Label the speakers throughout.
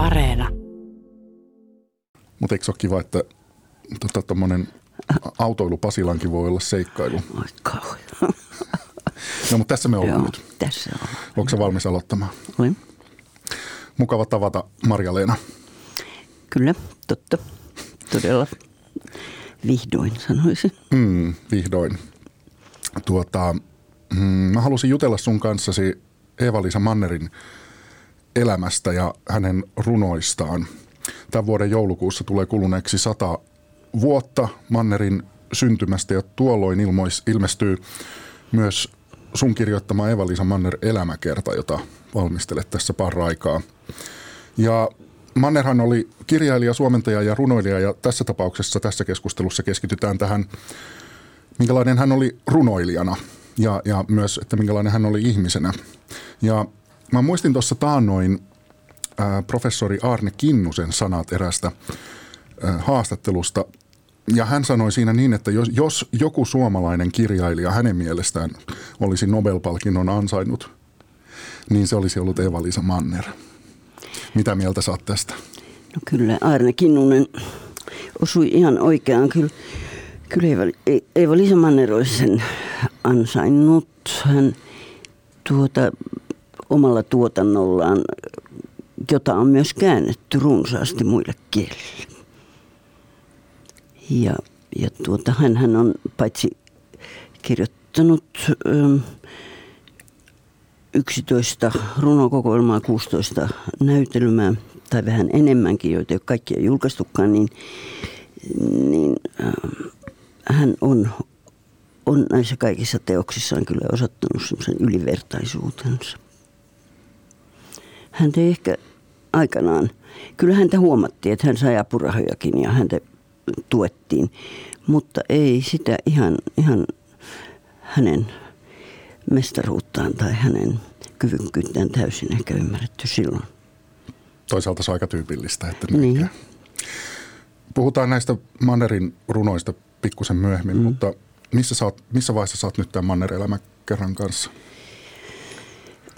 Speaker 1: Areena.
Speaker 2: Mutta eikö se ole kiva, että tuommoinen tota, autoilu Pasilankin voi olla seikkailu?
Speaker 3: Oi kauhean.
Speaker 2: No, mutta tässä me ollaan
Speaker 3: Joo,
Speaker 2: nyt.
Speaker 3: tässä on.
Speaker 2: Onko valmis aloittamaan?
Speaker 3: Olen.
Speaker 2: Mukava tavata Marja-Leena.
Speaker 3: Kyllä, totta. Todella vihdoin sanoisin.
Speaker 2: Mm, vihdoin. Tuota, mm, mä halusin jutella sun kanssasi Eeva-Liisa Mannerin elämästä ja hänen runoistaan. Tämän vuoden joulukuussa tulee kuluneeksi sata vuotta Mannerin syntymästä ja tuolloin ilmois, ilmestyy myös sun kirjoittama Eva-Liisa Manner elämäkerta, jota valmistelet tässä paraikaa. Ja Mannerhan oli kirjailija, suomentaja ja runoilija ja tässä tapauksessa tässä keskustelussa keskitytään tähän, minkälainen hän oli runoilijana ja, ja myös, että minkälainen hän oli ihmisenä. Ja mä muistin tuossa taannoin professori Arne Kinnusen sanat erästä haastattelusta. Ja hän sanoi siinä niin, että jos, jos joku suomalainen kirjailija hänen mielestään olisi Nobel-palkinnon ansainnut, niin se olisi ollut Eva-Liisa Manner. Mitä mieltä saat tästä?
Speaker 3: No kyllä, Arne Kinnunen osui ihan oikeaan. Kyllä, kyllä Eeva, Eeva Liisa Manner olisi sen ansainnut. Hän tuota, omalla tuotannollaan, jota on myös käännetty runsaasti muille kielille. Ja, ja tuota, hän on paitsi kirjoittanut ö, 11 runokokoelmaa, 16 näytelmää tai vähän enemmänkin, joita ei ole kaikkia julkaistukaan, niin, niin äh, hän on, on näissä kaikissa teoksissaan kyllä osoittanut semmoisen ylivertaisuutensa. Hän ei ehkä aikanaan, kyllä häntä huomattiin, että hän sai apurahojakin ja häntä tuettiin, mutta ei sitä ihan, ihan hänen mestaruuttaan tai hänen kyvykkyyttään täysin ehkä ymmärretty silloin.
Speaker 2: Toisaalta se on aika tyypillistä, että
Speaker 3: niin.
Speaker 2: Puhutaan näistä Mannerin runoista pikkusen myöhemmin, mm. mutta missä, sä oot, missä vaiheessa oot nyt tämän Manner-elämä kerran kanssa?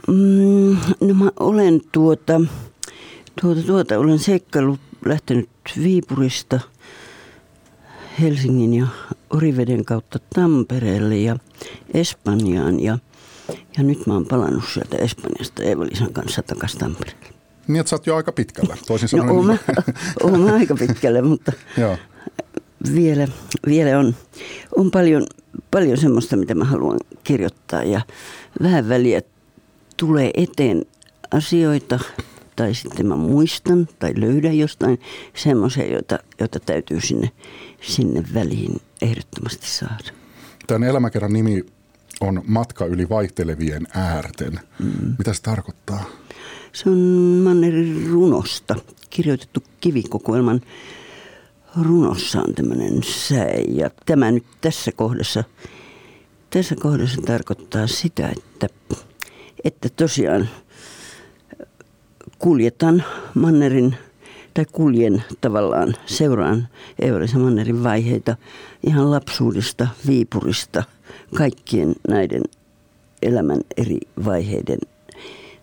Speaker 3: Mm, no mä olen tuota, tuota, tuota, olen seikkailu lähtenyt Viipurista Helsingin ja Oriveden kautta Tampereelle ja Espanjaan ja, ja nyt mä oon palannut sieltä Espanjasta Eeva-Liisan kanssa takaisin Tampereelle.
Speaker 2: Niin, että sä oot jo aika pitkällä, toisin sanoen.
Speaker 3: No mä, oon mä aika pitkälle, mutta
Speaker 2: Joo.
Speaker 3: vielä, vielä on, on paljon, paljon semmoista, mitä mä haluan kirjoittaa ja vähän väliä tulee eteen asioita tai sitten mä muistan tai löydän jostain semmoisia, joita, joita täytyy sinne, sinne väliin ehdottomasti saada.
Speaker 2: Tämän elämäkerran nimi on Matka yli vaihtelevien äärten. Mm. Mitä se tarkoittaa?
Speaker 3: Se on Mannerin runosta kirjoitettu kivikokoelman runossa on tämmöinen säe. Ja tämä nyt tässä kohdassa, tässä kohdassa tarkoittaa sitä, että, että tosiaan kuljetan Mannerin tai kuljen tavallaan seuraan Eeva-Liisa Mannerin vaiheita ihan lapsuudesta, Viipurista, kaikkien näiden elämän eri vaiheiden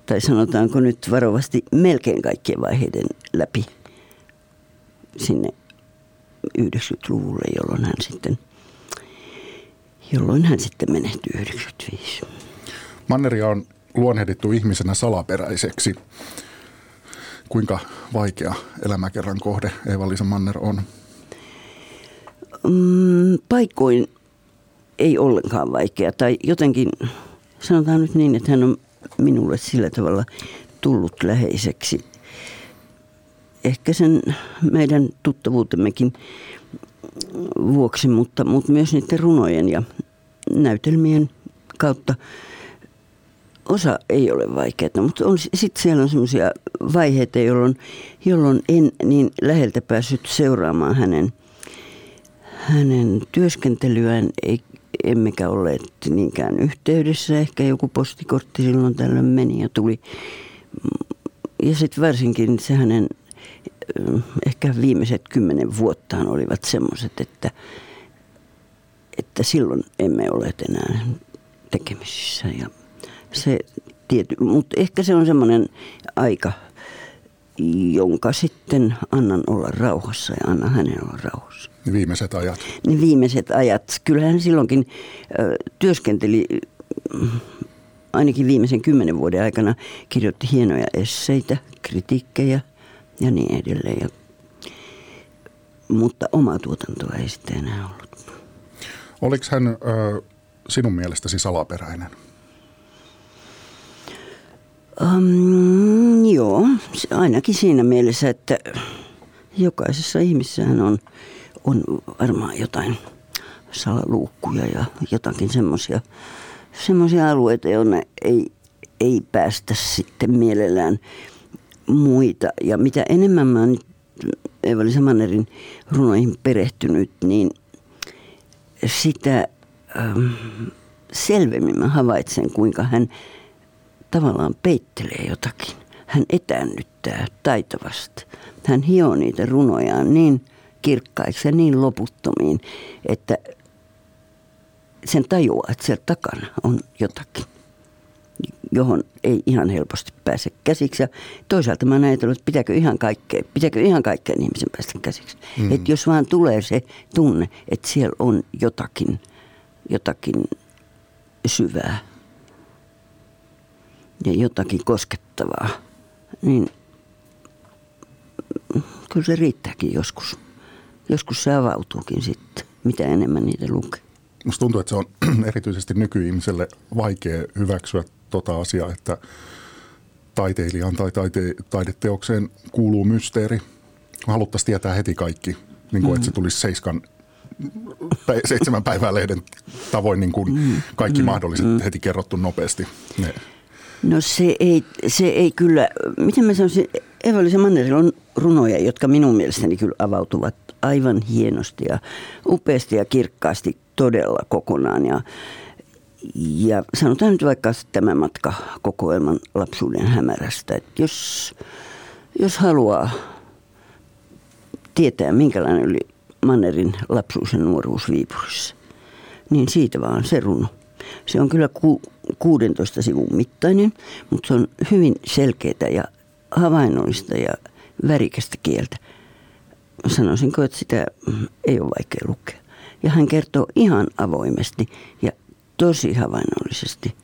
Speaker 3: tai sanotaanko nyt varovasti melkein kaikkien vaiheiden läpi sinne 90-luvulle, jolloin hän sitten, jolloin hän sitten menehtyi 95.
Speaker 2: Manneria on luonnehdittu ihmisenä salaperäiseksi. Kuinka vaikea elämäkerran kohde Eeva-Liisa Manner on?
Speaker 3: Mm, paikoin ei ollenkaan vaikea. Tai jotenkin, sanotaan nyt niin, että hän on minulle sillä tavalla tullut läheiseksi. Ehkä sen meidän tuttavuutemmekin vuoksi, mutta, mutta myös niiden runojen ja näytelmien kautta osa ei ole vaikeaa, mutta sitten siellä on sellaisia vaiheita, jolloin, jolloin en niin läheltä päässyt seuraamaan hänen, hänen työskentelyään, ei, emmekä olleet niinkään yhteydessä. Ehkä joku postikortti silloin tällöin meni ja tuli. Ja sitten varsinkin se hänen ehkä viimeiset kymmenen vuottaan olivat semmoiset, että, että silloin emme ole enää tekemisissä. Ja se tiety, mutta ehkä se on semmoinen aika jonka sitten annan olla rauhassa ja annan hänen olla rauhassa.
Speaker 2: Ne viimeiset ajat.
Speaker 3: Ne viimeiset ajat. Kyllähän silloinkin ö, työskenteli, ainakin viimeisen kymmenen vuoden aikana, kirjoitti hienoja esseitä, kritiikkejä ja niin edelleen. Ja, mutta omaa tuotantoa ei sitten enää ollut.
Speaker 2: Oliko hän ö, sinun mielestäsi salaperäinen?
Speaker 3: Um, joo, ainakin siinä mielessä, että jokaisessa ihmisessähän on, on varmaan jotain salaluukkuja ja jotakin semmoisia semmoisia alueita, jonne ei, ei päästä sitten mielellään muita. Ja mitä enemmän mä nyt Eva-Lisa Mannerin runoihin perehtynyt, niin sitä ähm, selvemmin mä havaitsen, kuinka hän tavallaan peittelee jotakin. Hän etäännyttää taitavasti. Hän hioo niitä runojaan niin kirkkaiksi ja niin loputtomiin, että sen tajuaa, että siellä takana on jotakin, johon ei ihan helposti pääse käsiksi. Ja toisaalta mä ajatellut, että pitääkö ihan kaikkea, pitääkö ihan kaikkeen ihmisen päästä käsiksi. Mm. Että jos vaan tulee se tunne, että siellä on jotakin, jotakin syvää ja jotakin koskettavaa, niin kyllä se riittääkin joskus. Joskus se avautuukin sitten, mitä enemmän niitä lukee.
Speaker 2: Musta tuntuu, että se on erityisesti nykyihmiselle vaikea hyväksyä tota asiaa, että taiteilijaan tai taite, taideteokseen kuuluu mysteeri. Haluttaisiin tietää heti kaikki, niin kuin, mm. että se tulisi seiskan seitsemän päivää lehden tavoin niin kuin mm. kaikki mm. mahdolliset mm. heti kerrottu nopeasti. Ne.
Speaker 3: No se ei, se ei kyllä, miten mä sanoisin, Eva-Liisa Mannerilla on runoja, jotka minun mielestäni kyllä avautuvat aivan hienosti ja upeasti ja kirkkaasti todella kokonaan. Ja, ja sanotaan nyt vaikka tämä matka kokoelman lapsuuden hämärästä, että jos, jos haluaa tietää, minkälainen oli Mannerin lapsuus ja nuoruus Viipurissa, niin siitä vaan se runo. Se on kyllä ku, 16 sivun mittainen, mutta se on hyvin selkeää ja havainnollista ja värikästä kieltä. Sanoisinko, että sitä ei ole vaikea lukea. Ja hän kertoo ihan avoimesti ja tosi havainnollisesti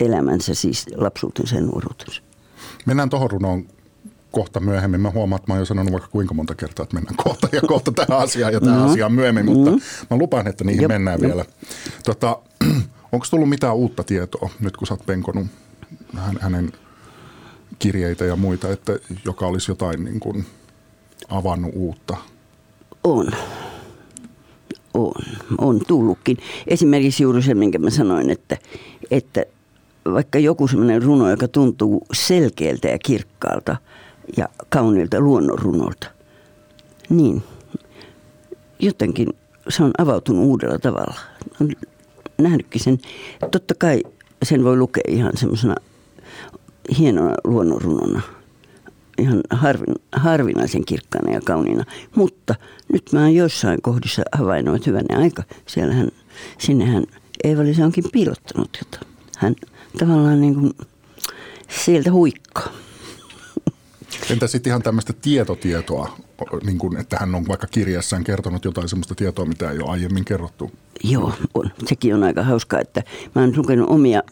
Speaker 3: elämänsä, siis lapsuutensa ja nuoruutensa.
Speaker 2: Mennään tuohon runoon kohta myöhemmin. Mä huomaan, että mä oon jo sanonut vaikka kuinka monta kertaa, että mennään kohta ja kohta tähän asiaan ja tähän no. asiaan myöhemmin, mutta mm. mä lupaan, että niihin Jop. mennään Jop. vielä. Tota, Onko tullut mitään uutta tietoa nyt, kun sä oot penkonut hänen kirjeitä ja muita, että joka olisi jotain niin kuin avannut uutta?
Speaker 3: On. On. On tullutkin. Esimerkiksi juuri se, minkä mä sanoin, että, että vaikka joku sellainen runo, joka tuntuu selkeältä ja kirkkaalta ja kauniilta luonnonrunolta, niin jotenkin se on avautunut uudella tavalla. On nähnytkin sen. Totta kai sen voi lukea ihan semmoisena hienona luonnonrunona. Ihan harvin, harvinaisen kirkkaana ja kauniina. Mutta nyt mä oon joissain kohdissa havainnut, että hyvänä aika. Siellähän, sinnehän eeva onkin piilottanut jotain. Hän tavallaan niin kuin sieltä huikkaa.
Speaker 2: Entä sitten ihan tämmöistä tietotietoa, niin kuin, että hän on vaikka kirjassaan kertonut jotain sellaista tietoa, mitä ei ole aiemmin kerrottu?
Speaker 3: Joo, on. sekin on aika hauskaa, että mä oon lukenut omia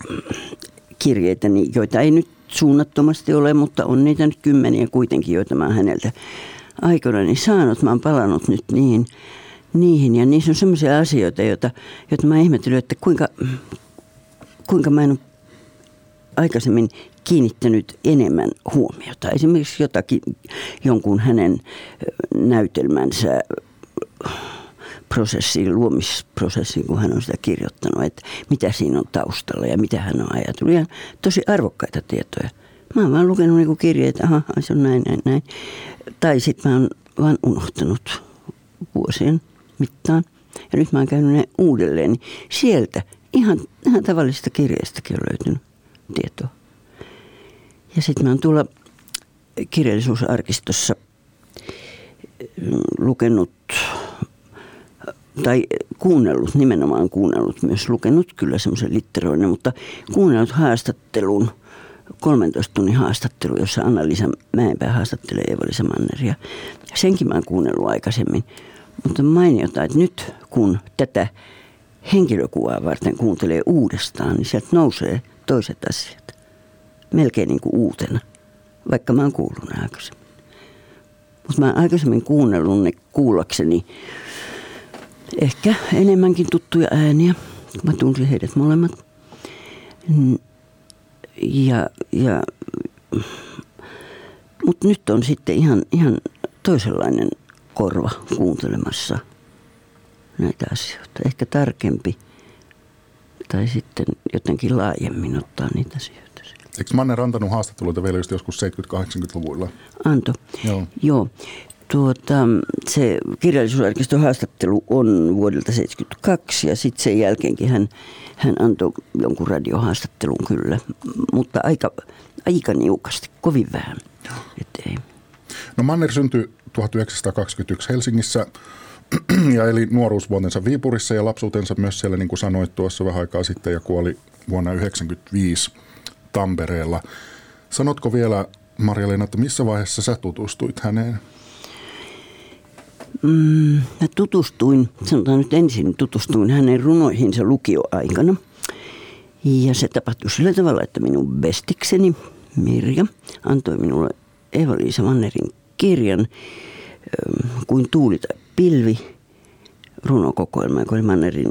Speaker 3: kirjeitä, joita ei nyt suunnattomasti ole, mutta on niitä nyt kymmeniä kuitenkin, joita mä oon häneltä aikoinani saanut. Mä oon palannut nyt niihin, niihin ja niissä on sellaisia asioita, joita, joita mä ihmettelen, että kuinka, kuinka mä en ole aikaisemmin kiinnittänyt enemmän huomiota. Esimerkiksi jotakin, jonkun hänen näytelmänsä prosessiin, luomisprosessiin, kun hän on sitä kirjoittanut, että mitä siinä on taustalla ja mitä hän on ajatellut. Ja tosi arvokkaita tietoja. Mä oon vaan lukenut niinku kirjeitä, aha, se on näin, näin, näin. Tai sitten mä oon vaan unohtanut vuosien mittaan. Ja nyt mä oon käynyt ne uudelleen. Sieltä ihan, ihan tavallisista kirjeistäkin on löytynyt tietoa. Ja sitten mä oon tuolla kirjallisuusarkistossa mm, lukenut tai kuunnellut, nimenomaan kuunnellut, myös lukenut kyllä semmoisen litteroinen, mutta kuunnellut haastattelun 13 tunnin haastattelu, jossa Anna-Liisa Mäenpää haastattelee Eeva-Liisa Manneria. Senkin mä oon kuunnellut aikaisemmin. Mutta mainiota, että nyt kun tätä henkilökuvaa varten kuuntelee uudestaan, niin sieltä nousee toiset asiat. Melkein niin kuin uutena, vaikka mä oon kuullut ne aikaisemmin. Mutta mä oon aikaisemmin kuunnellut ne kuullakseni ehkä enemmänkin tuttuja ääniä. Mä tunsin heidät molemmat. Ja, ja, mutta nyt on sitten ihan, ihan toisenlainen korva kuuntelemassa näitä asioita. Ehkä tarkempi tai sitten jotenkin laajemmin ottaa niitä asioita.
Speaker 2: Eikö Manner antanut haastatteluita vielä just joskus 70-80-luvuilla?
Speaker 3: Anto. Joo. Joo. Tuota, se kirjallisuusarkiston haastattelu on vuodelta 1972 ja sitten sen jälkeenkin hän, hän antoi jonkun radiohaastattelun kyllä, mutta aika, aika niukasti, kovin vähän. Et ei.
Speaker 2: No Manner syntyi 1921 Helsingissä ja eli nuoruusvuotensa Viipurissa ja lapsuutensa myös siellä, niin kuin sanoit tuossa vähän aikaa sitten, ja kuoli vuonna 1995 Tampereella. Sanotko vielä, Marja-Leena, että missä vaiheessa sä tutustuit häneen?
Speaker 3: Mm, mä tutustuin, sanotaan nyt ensin, tutustuin hänen runoihinsa lukioaikana. Ja se tapahtui sillä tavalla, että minun bestikseni Mirja antoi minulle Eva-Liisa Mannerin kirjan Kuin tuuli tai pilvi runokokoelma, joka oli Mannerin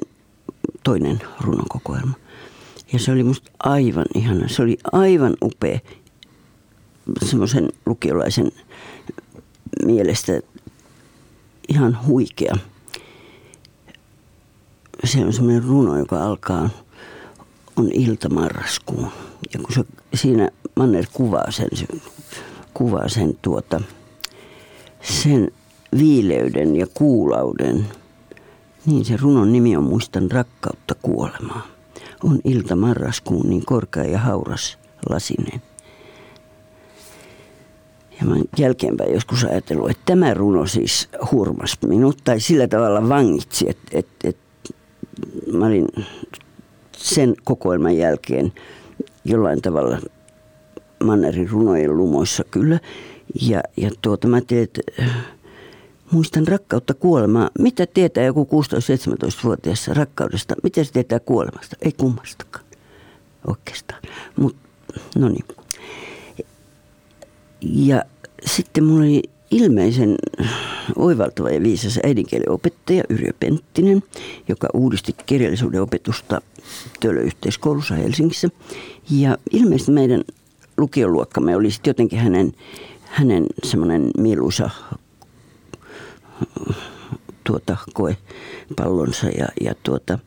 Speaker 3: toinen runokokoelma. Ja se oli musta aivan ihana. Se oli aivan upea semmoisen lukiolaisen mielestä ihan huikea. Se on semmoinen runo, joka alkaa, on ilta marraskuun. Ja kun se, siinä Manner kuvaa sen, se, kuvaa sen, tuota, sen viileyden ja kuulauden, niin se runon nimi on Muistan rakkautta kuolemaa. On ilta marraskuun niin korkea ja hauras lasinen. Ja mä jälkeenpäin joskus ajatellut, että tämä runo siis hurmas minut tai sillä tavalla vangitsi, että, että, että mä olin sen kokoelman jälkeen jollain tavalla Mannerin runojen lumoissa kyllä. Ja, ja tuota mä äh, muistan rakkautta kuolemaa. Mitä tietää joku 16-17-vuotias rakkaudesta? Mitä se tietää kuolemasta? Ei kummastakaan oikeastaan. Mutta no niin. Ja sitten mulla oli ilmeisen oivaltava ja viisas äidinkielen opettaja Yrjö Penttinen, joka uudisti kirjallisuuden opetusta Tölöyhteiskoulussa Helsingissä. Ja ilmeisesti meidän lukioluokkamme oli jotenkin hänen, hänen semmoinen mieluisa tuota, koepallonsa ja, ja tuota,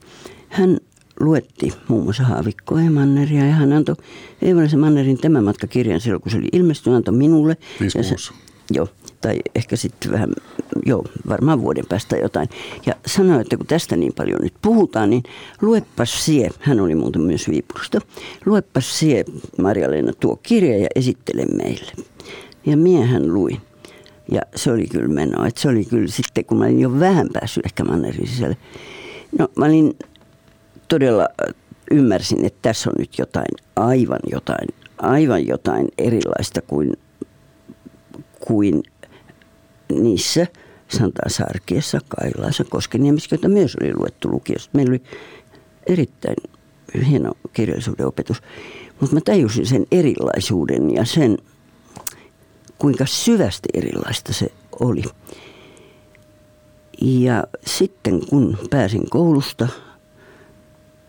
Speaker 3: hän luetti muun muassa Haavikkoa ja Manneria ja hän antoi Eevalisen Mannerin tämän matkakirjan silloin, kun se oli ilmestynyt, antoi minulle.
Speaker 2: Ja se,
Speaker 3: joo, tai ehkä sitten vähän, joo, varmaan vuoden päästä jotain. Ja sanoi, että kun tästä niin paljon nyt puhutaan, niin luepas sie, hän oli muuten myös Viipurista, luepas sie, Marja-Leena, tuo kirja ja esittele meille. Ja miehän luin. Ja se oli kyllä menoa. Että se oli kyllä sitten, kun mä olin jo vähän päässyt ehkä Mannerin sisälle. No mä olin todella ymmärsin, että tässä on nyt jotain, aivan jotain, aivan jotain erilaista kuin, kuin niissä sanotaan Sarkiessa, Kailaassa, Koskeniemessä, joita myös oli luettu lukiosta. Meillä oli erittäin hieno kirjallisuuden opetus. Mutta mä tajusin sen erilaisuuden ja sen, kuinka syvästi erilaista se oli. Ja sitten kun pääsin koulusta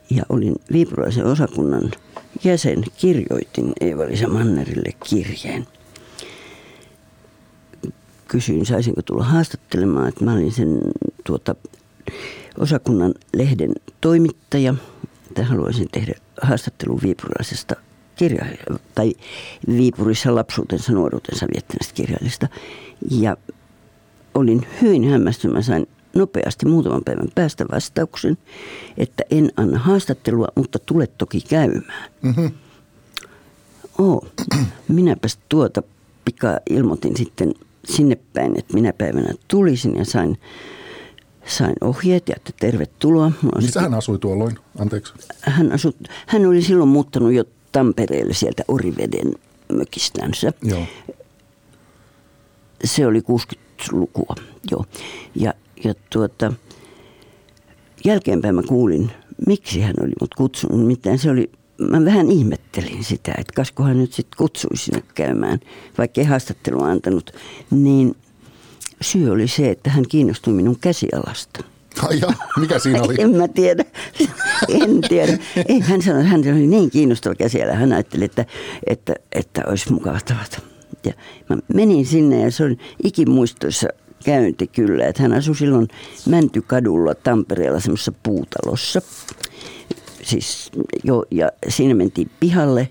Speaker 3: ja olin viipurilaisen osakunnan jäsen, kirjoitin Eeva-Liisa Mannerille kirjeen. Kysyin, saisinko tulla haastattelemaan, että mä olin sen tuota, osakunnan lehden toimittaja, että haluaisin tehdä haastattelun viipurilaisesta kirjailija, tai Viipurissa lapsuutensa, nuoruutensa viettäneestä kirjailijasta. Ja olin hyvin hämmästynyt. Mä sain nopeasti muutaman päivän päästä vastauksen, että en anna haastattelua, mutta tule toki käymään. Mm-hmm. Oh, minäpäs tuota pikaa ilmoitin sitten sinne päin, että minä päivänä tulisin ja sain, sain ohjeet ja että tervetuloa.
Speaker 2: Missä hän asui tuolloin? Anteeksi.
Speaker 3: Hän, asui, hän oli silloin muuttanut jo Tampereelle sieltä Oriveden mökistänsä.
Speaker 2: Joo.
Speaker 3: Se oli 60-lukua, joo. Ja, ja tuota, jälkeenpäin mä kuulin, miksi hän oli mut kutsunut. Mitään se oli, mä vähän ihmettelin sitä, että kaskohan nyt sitten kutsui sinne käymään, vaikka ei haastattelua antanut. Niin syy oli se, että hän kiinnostui minun käsialasta.
Speaker 2: Ai ja, mikä siinä oli?
Speaker 3: En mä tiedä. En tiedä. Ei, hän sanoi, hän oli niin kiinnostava käsiala. Hän ajatteli, että, että, että olisi mukava. Ja mä menin sinne ja se on ikimuistoissa käynti kyllä. Että hän asui silloin Mäntykadulla Tampereella semmoisessa puutalossa. Siis jo, ja siinä mentiin pihalle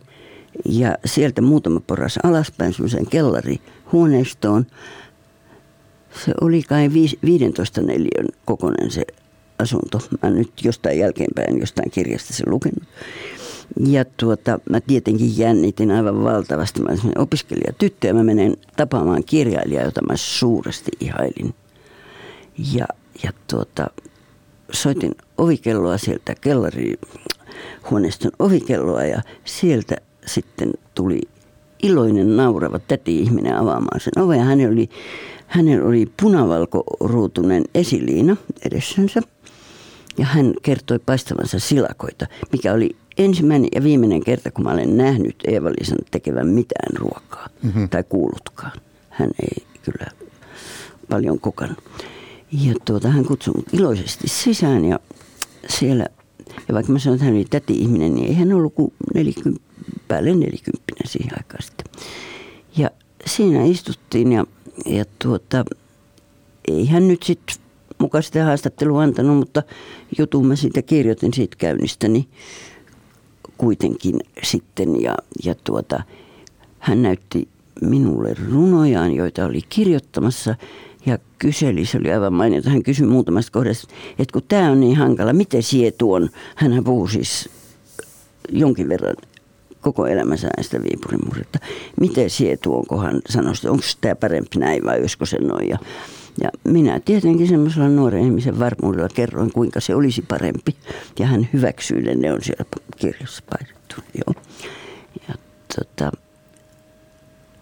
Speaker 3: ja sieltä muutama poras alaspäin semmoiseen kellarihuoneistoon. Se oli kai 15 neliön kokoinen se asunto. Mä nyt jostain jälkeenpäin jostain kirjasta sen lukenut. Ja tuota, mä tietenkin jännitin aivan valtavasti. Mä olin opiskelijatyttö ja mä menen tapaamaan kirjailijaa, jota mä suuresti ihailin. Ja, ja tuota, soitin ovikelloa sieltä kellarihuoneiston ovikelloa ja sieltä sitten tuli iloinen naurava täti-ihminen avaamaan sen oven. Hänellä oli, hänellä oli punavalkoruutunen esiliina edessänsä ja hän kertoi paistavansa silakoita, mikä oli ensimmäinen ja viimeinen kerta, kun mä olen nähnyt Eeva-Liisan tekevän mitään ruokaa mm-hmm. tai kuullutkaan. Hän ei kyllä paljon kokannut. Ja tuota, hän kutsui mut iloisesti sisään ja siellä, ja vaikka mä sanoin, että hän oli täti-ihminen, niin ei hän ollut kuin 40, päälle 40 siihen aikaan sitten. Ja siinä istuttiin ja, ja tuota, ei hän nyt sitten mukaan sitä haastattelua antanut, mutta jutun mä siitä kirjoitin siitä käynnistäni. Kuitenkin sitten ja, ja tuota, hän näytti minulle runojaan, joita oli kirjoittamassa ja kyseli, se oli aivan mainita, hän kysyi muutamasta kohdasta, että kun tämä on niin hankala, miten sie tuon, hän puhuu siis jonkin verran koko elämänsä näistä Viipurin murretta. Miten sie tuon, kun hän sanoi, onko tämä parempi näin vai olisiko se noin. Ja ja minä tietenkin semmoisella nuoren ihmisen varmuudella kerroin, kuinka se olisi parempi. Ja hän hyväksyi ne, ne on siellä kirjassa painettu. Joo. Ja tota,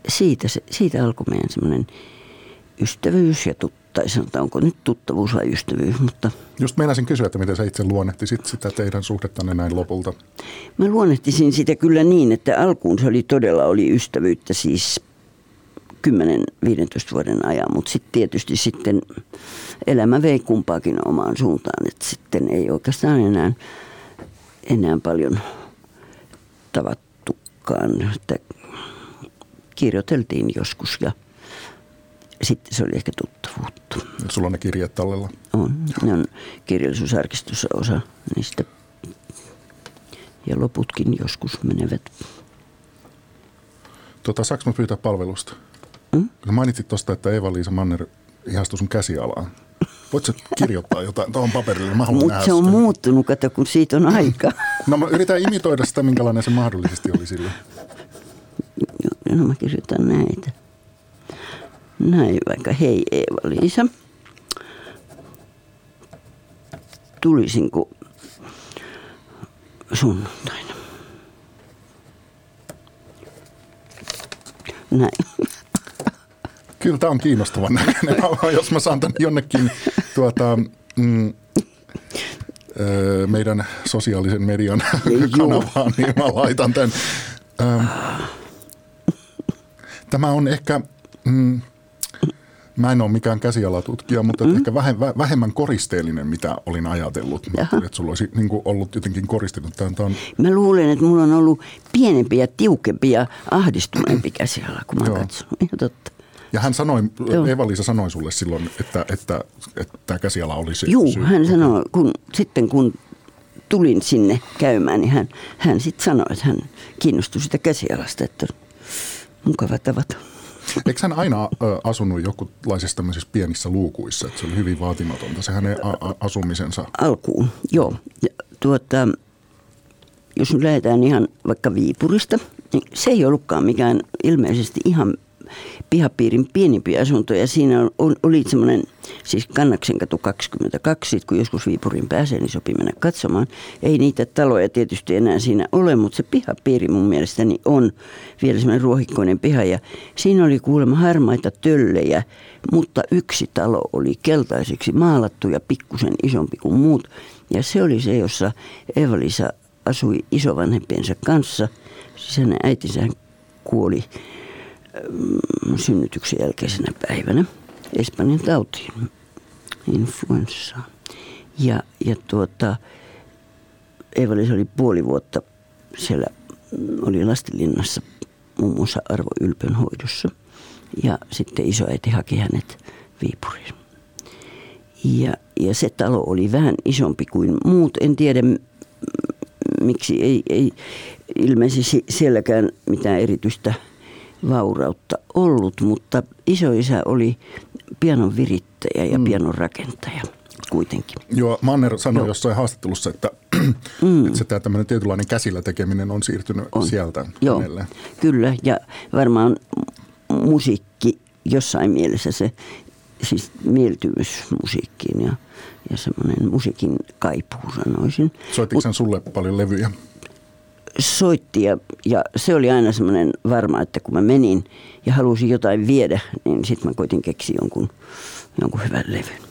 Speaker 3: siitä, se, siitä alkoi meidän semmoinen ystävyys ja tut, tai sanotaan, onko nyt tuttavuus vai ystävyys, mutta...
Speaker 2: Just meinasin kysyä, että miten sä itse luonnehtisit sitä teidän suhdettanne näin lopulta.
Speaker 3: Mä luonnehtisin sitä kyllä niin, että alkuun se oli todella oli ystävyyttä siis 10-15 vuoden ajan, mutta sitten tietysti sitten elämä vei kumpaakin omaan suuntaan, että sitten ei oikeastaan enää, enää paljon tavattukaan, että kirjoiteltiin joskus ja sitten se oli ehkä tuttavuutta.
Speaker 2: Sulla on ne kirjat tallella?
Speaker 3: On, ne on kirjallisuusarkistossa osa niistä ja loputkin joskus menevät.
Speaker 2: Tota, saanko pyytää palvelusta? Mm? Mainitsit tuosta, että Eeva-Liisa Manner ihastui sun käsialaan. Voitko kirjoittaa jotain tuohon paperille? Mä
Speaker 3: Mutta se on sitä. muuttunut, kato, kun siitä on aika.
Speaker 2: no mä yritän imitoida sitä, minkälainen se mahdollisesti oli silloin.
Speaker 3: No mä kirjoitan näitä. Näin vaikka, hei Eeva-Liisa. Tulisinko sunnuntaina? Näin.
Speaker 2: Kyllä tämä on kiinnostavan näköinen. Jos mä saan tämän jonnekin tuota, mm, meidän sosiaalisen median kanavaan, niin mä laitan tämän. Tämä on ehkä, mm, mä en ole mikään käsialatutkija, mutta mm. ehkä vähemmän koristeellinen, mitä olin ajatellut. Mä että sulla olisi niin kuin, ollut jotenkin koristettu. Tämä on...
Speaker 3: Mä luulen, että mulla on ollut pienempi ja tiukempi ja ahdistuneempi käsiala, kun mä oon Ihan totta.
Speaker 2: Ja hän sanoi, Eva-Liisa sanoi sulle silloin, että, että, että tämä käsiala oli se
Speaker 3: Joo, syy. hän sanoi, kun, sitten kun tulin sinne käymään, niin hän, hän sitten sanoi, että hän kiinnostui sitä käsialasta, että mukava tavata.
Speaker 2: Eikö hän aina asunut jokulaisissa tämmöisissä pienissä luukuissa, että se oli hyvin vaatimatonta se hänen a- asumisensa?
Speaker 3: Alkuun, joo. Ja, tuota, jos nyt lähdetään ihan vaikka Viipurista, niin se ei ollutkaan mikään ilmeisesti ihan pihapiirin pienimpiä asuntoja. Siinä oli semmoinen, siis Kannaksen katu 22, kun joskus Viipurin pääsee, niin sopii mennä katsomaan. Ei niitä taloja tietysti enää siinä ole, mutta se pihapiiri mun mielestäni on vielä semmoinen ruohikkoinen piha. Ja siinä oli kuulemma harmaita töllejä, mutta yksi talo oli keltaiseksi maalattu ja pikkusen isompi kuin muut. Ja se oli se, jossa Eva-Lisa asui isovanhempiensa kanssa. Siis hänen äitinsä kuoli synnytyksen jälkeisenä päivänä Espanjan tautiin, influenssaan. Ja, ja tuota, eva oli puoli vuotta siellä, mm, oli lastenlinnassa muun muassa Arvo Ylpön hoidossa. Ja sitten isoäiti haki hänet Viipuriin. Ja, ja se talo oli vähän isompi kuin muut. En tiedä, miksi ei, ei ilmeisesti sielläkään mitään erityistä vaurautta ollut, mutta isoisä oli pianon virittäjä ja mm. pianon rakentaja kuitenkin.
Speaker 2: Joo, Manner sanoi Joo. jossain haastattelussa, että, mm. että se tämä tämmöinen tietynlainen käsillä tekeminen on siirtynyt on. sieltä
Speaker 3: Joo, hänelle. kyllä ja varmaan musiikki jossain mielessä se siis mieltymys musiikkiin ja, ja semmoinen musiikin kaipuu sanoisin.
Speaker 2: Soittiko hän sulle paljon levyjä?
Speaker 3: Soitti ja, ja se oli aina semmoinen varma, että kun mä menin ja halusin jotain viedä, niin sitten mä koitin keksiä jonkun, jonkun hyvän levyn.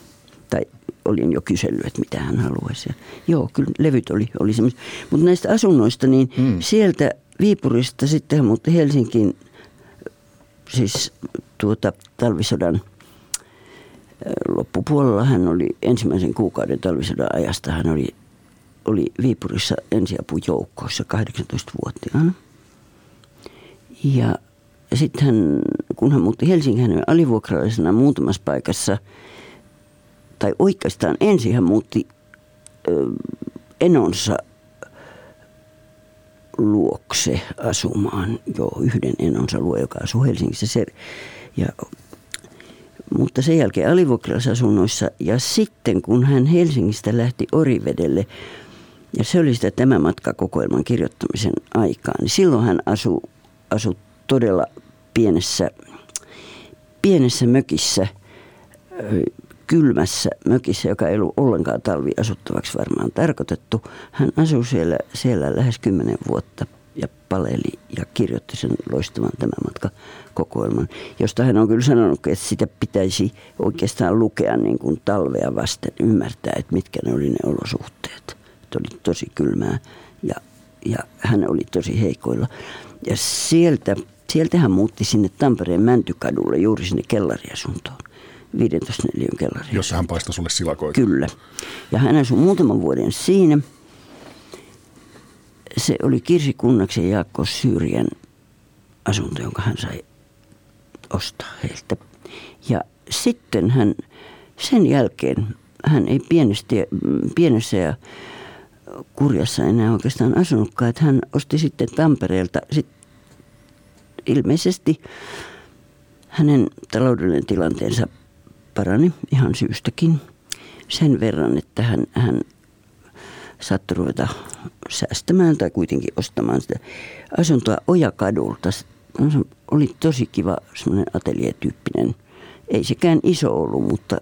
Speaker 3: Tai olin jo kysellyt, että mitä hän haluaisi. Ja joo, kyllä levyt oli, oli semmoisia. Mutta näistä asunnoista, niin hmm. sieltä Viipurista sitten mutta Helsinkiin, siis tuota talvisodan – loppupuolella hän oli ensimmäisen kuukauden talvisodan ajasta, hän oli, oli Viipurissa ensiapujoukkoissa 18-vuotiaana. Ja sitten hän, kun hän muutti Helsingin, hän oli alivuokralaisena muutamassa paikassa, tai oikeastaan ensin hän muutti ö, enonsa luokse asumaan, jo yhden enonsa luo, joka asuu Helsingissä. Se, ja mutta sen jälkeen alivuokralaisuunnoissa ja sitten kun hän Helsingistä lähti Orivedelle, ja se oli sitä tämä matkakokoelman kirjoittamisen aikaan, niin silloin hän asui, asui todella pienessä, pienessä mökissä, kylmässä mökissä, joka ei ollut ollenkaan talviasuttavaksi varmaan tarkoitettu. Hän asui siellä, siellä lähes kymmenen vuotta ja paleli ja kirjoitti sen loistavan tämä matka kokoelman, josta hän on kyllä sanonut, että sitä pitäisi oikeastaan lukea niin kuin talvea vasten, ymmärtää, että mitkä ne oli ne olosuhteet. Että oli tosi kylmää ja, ja hän oli tosi heikoilla. Ja sieltä, sieltä hän muutti sinne Tampereen Mäntykadulle juuri sinne kellariasuntoon. 15 neliön kellari.
Speaker 2: Jossa hän paistoi sulle silakoita.
Speaker 3: Kyllä. Ja hän asui muutaman vuoden siinä – se oli Kirsi Kunnaksen Jaakko Syrjän asunto, jonka hän sai ostaa heiltä. Ja sitten hän sen jälkeen, hän ei pienesti, pienessä ja kurjassa enää oikeastaan asunutkaan, että hän osti sitten Tampereelta sit ilmeisesti hänen taloudellinen tilanteensa parani ihan syystäkin sen verran, että hän, hän saattoi ruveta säästämään tai kuitenkin ostamaan sitä asuntoa Ojakadulta. Se oli tosi kiva semmoinen atelietyyppinen. Ei sekään iso ollut, mutta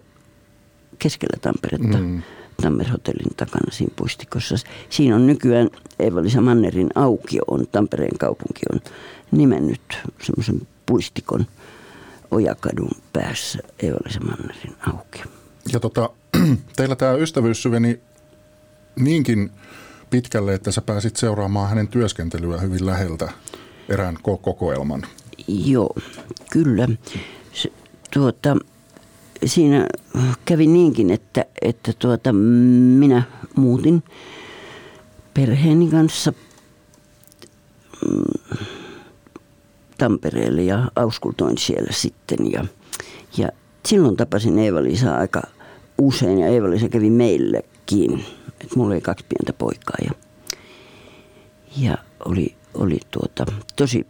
Speaker 3: keskellä Tamperetta. Mm. Tammer-hotellin takana siinä puistikossa. Siinä on nykyään Eeva-Lisa Mannerin aukio on, Tampereen kaupunki on nimennyt semmoisen puistikon Ojakadun päässä Eeva-Lisa Mannerin aukio.
Speaker 2: Ja tota, teillä tämä ystävyys syveni niinkin pitkälle, että sä pääsit seuraamaan hänen työskentelyä hyvin läheltä erään kokoelman.
Speaker 3: Joo, kyllä. Se, tuota, siinä kävi niinkin, että, että tuota, minä muutin perheeni kanssa mm, Tampereelle ja auskultoin siellä sitten. Ja, ja silloin tapasin Eeva-Liisaa aika usein ja Eeva-Liisa kävi meillekin että mulla oli kaksi pientä poikaa ja, ja oli, oli tuota, tosi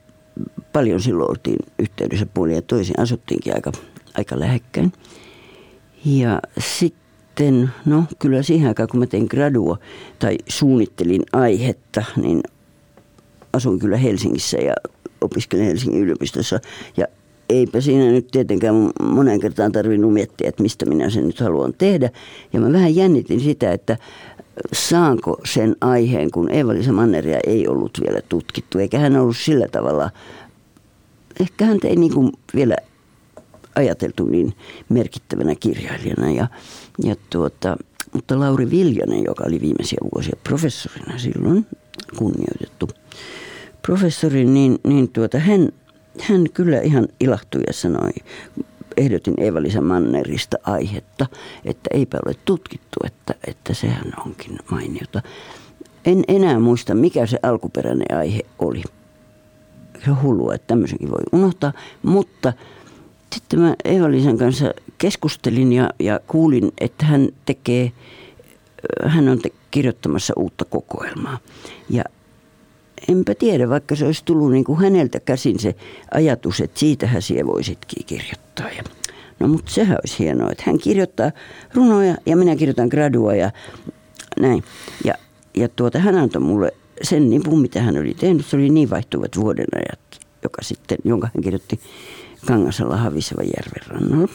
Speaker 3: paljon silloin oltiin yhteydessä puolin ja toisin, asuttiinkin aika, aika lähekkäin. Ja sitten, no kyllä siihen aikaan kun mä tein gradua tai suunnittelin aihetta, niin asuin kyllä Helsingissä ja opiskelin Helsingin yliopistossa. Ja eipä siinä nyt tietenkään monen kertaan tarvinnut miettiä, että mistä minä sen nyt haluan tehdä. Ja mä vähän jännitin sitä, että saanko sen aiheen, kun Eeva-Liisa Manneria ei ollut vielä tutkittu, eikä hän ollut sillä tavalla, ehkä hän ei niin vielä ajateltu niin merkittävänä kirjailijana. Ja, ja tuota, mutta Lauri Viljanen, joka oli viimeisiä vuosia professorina silloin, kunnioitettu professori, niin, niin tuota, hän, hän kyllä ihan ilahtui ja sanoi, ehdotin Eeva-Liisa Mannerista aihetta, että eipä ole tutkittu, että, että sehän onkin mainiota. En enää muista, mikä se alkuperäinen aihe oli. Se on hullua, että tämmöisenkin voi unohtaa, mutta sitten mä Eeva-Liisan kanssa keskustelin ja, ja kuulin, että hän tekee, hän on te, kirjoittamassa uutta kokoelmaa. Ja enpä tiedä, vaikka se olisi tullut niin kuin häneltä käsin se ajatus, että siitähän siellä voisitkin kirjoittaa. Ja, no mutta sehän olisi hienoa, että hän kirjoittaa runoja ja minä kirjoitan gradua ja näin. Ja, ja tuota, hän antoi mulle sen nipun, mitä hän oli tehnyt. Se oli niin vaihtuvat vuodenajat, joka sitten, jonka hän kirjoitti Kangasalla Havisevan järven rannalla.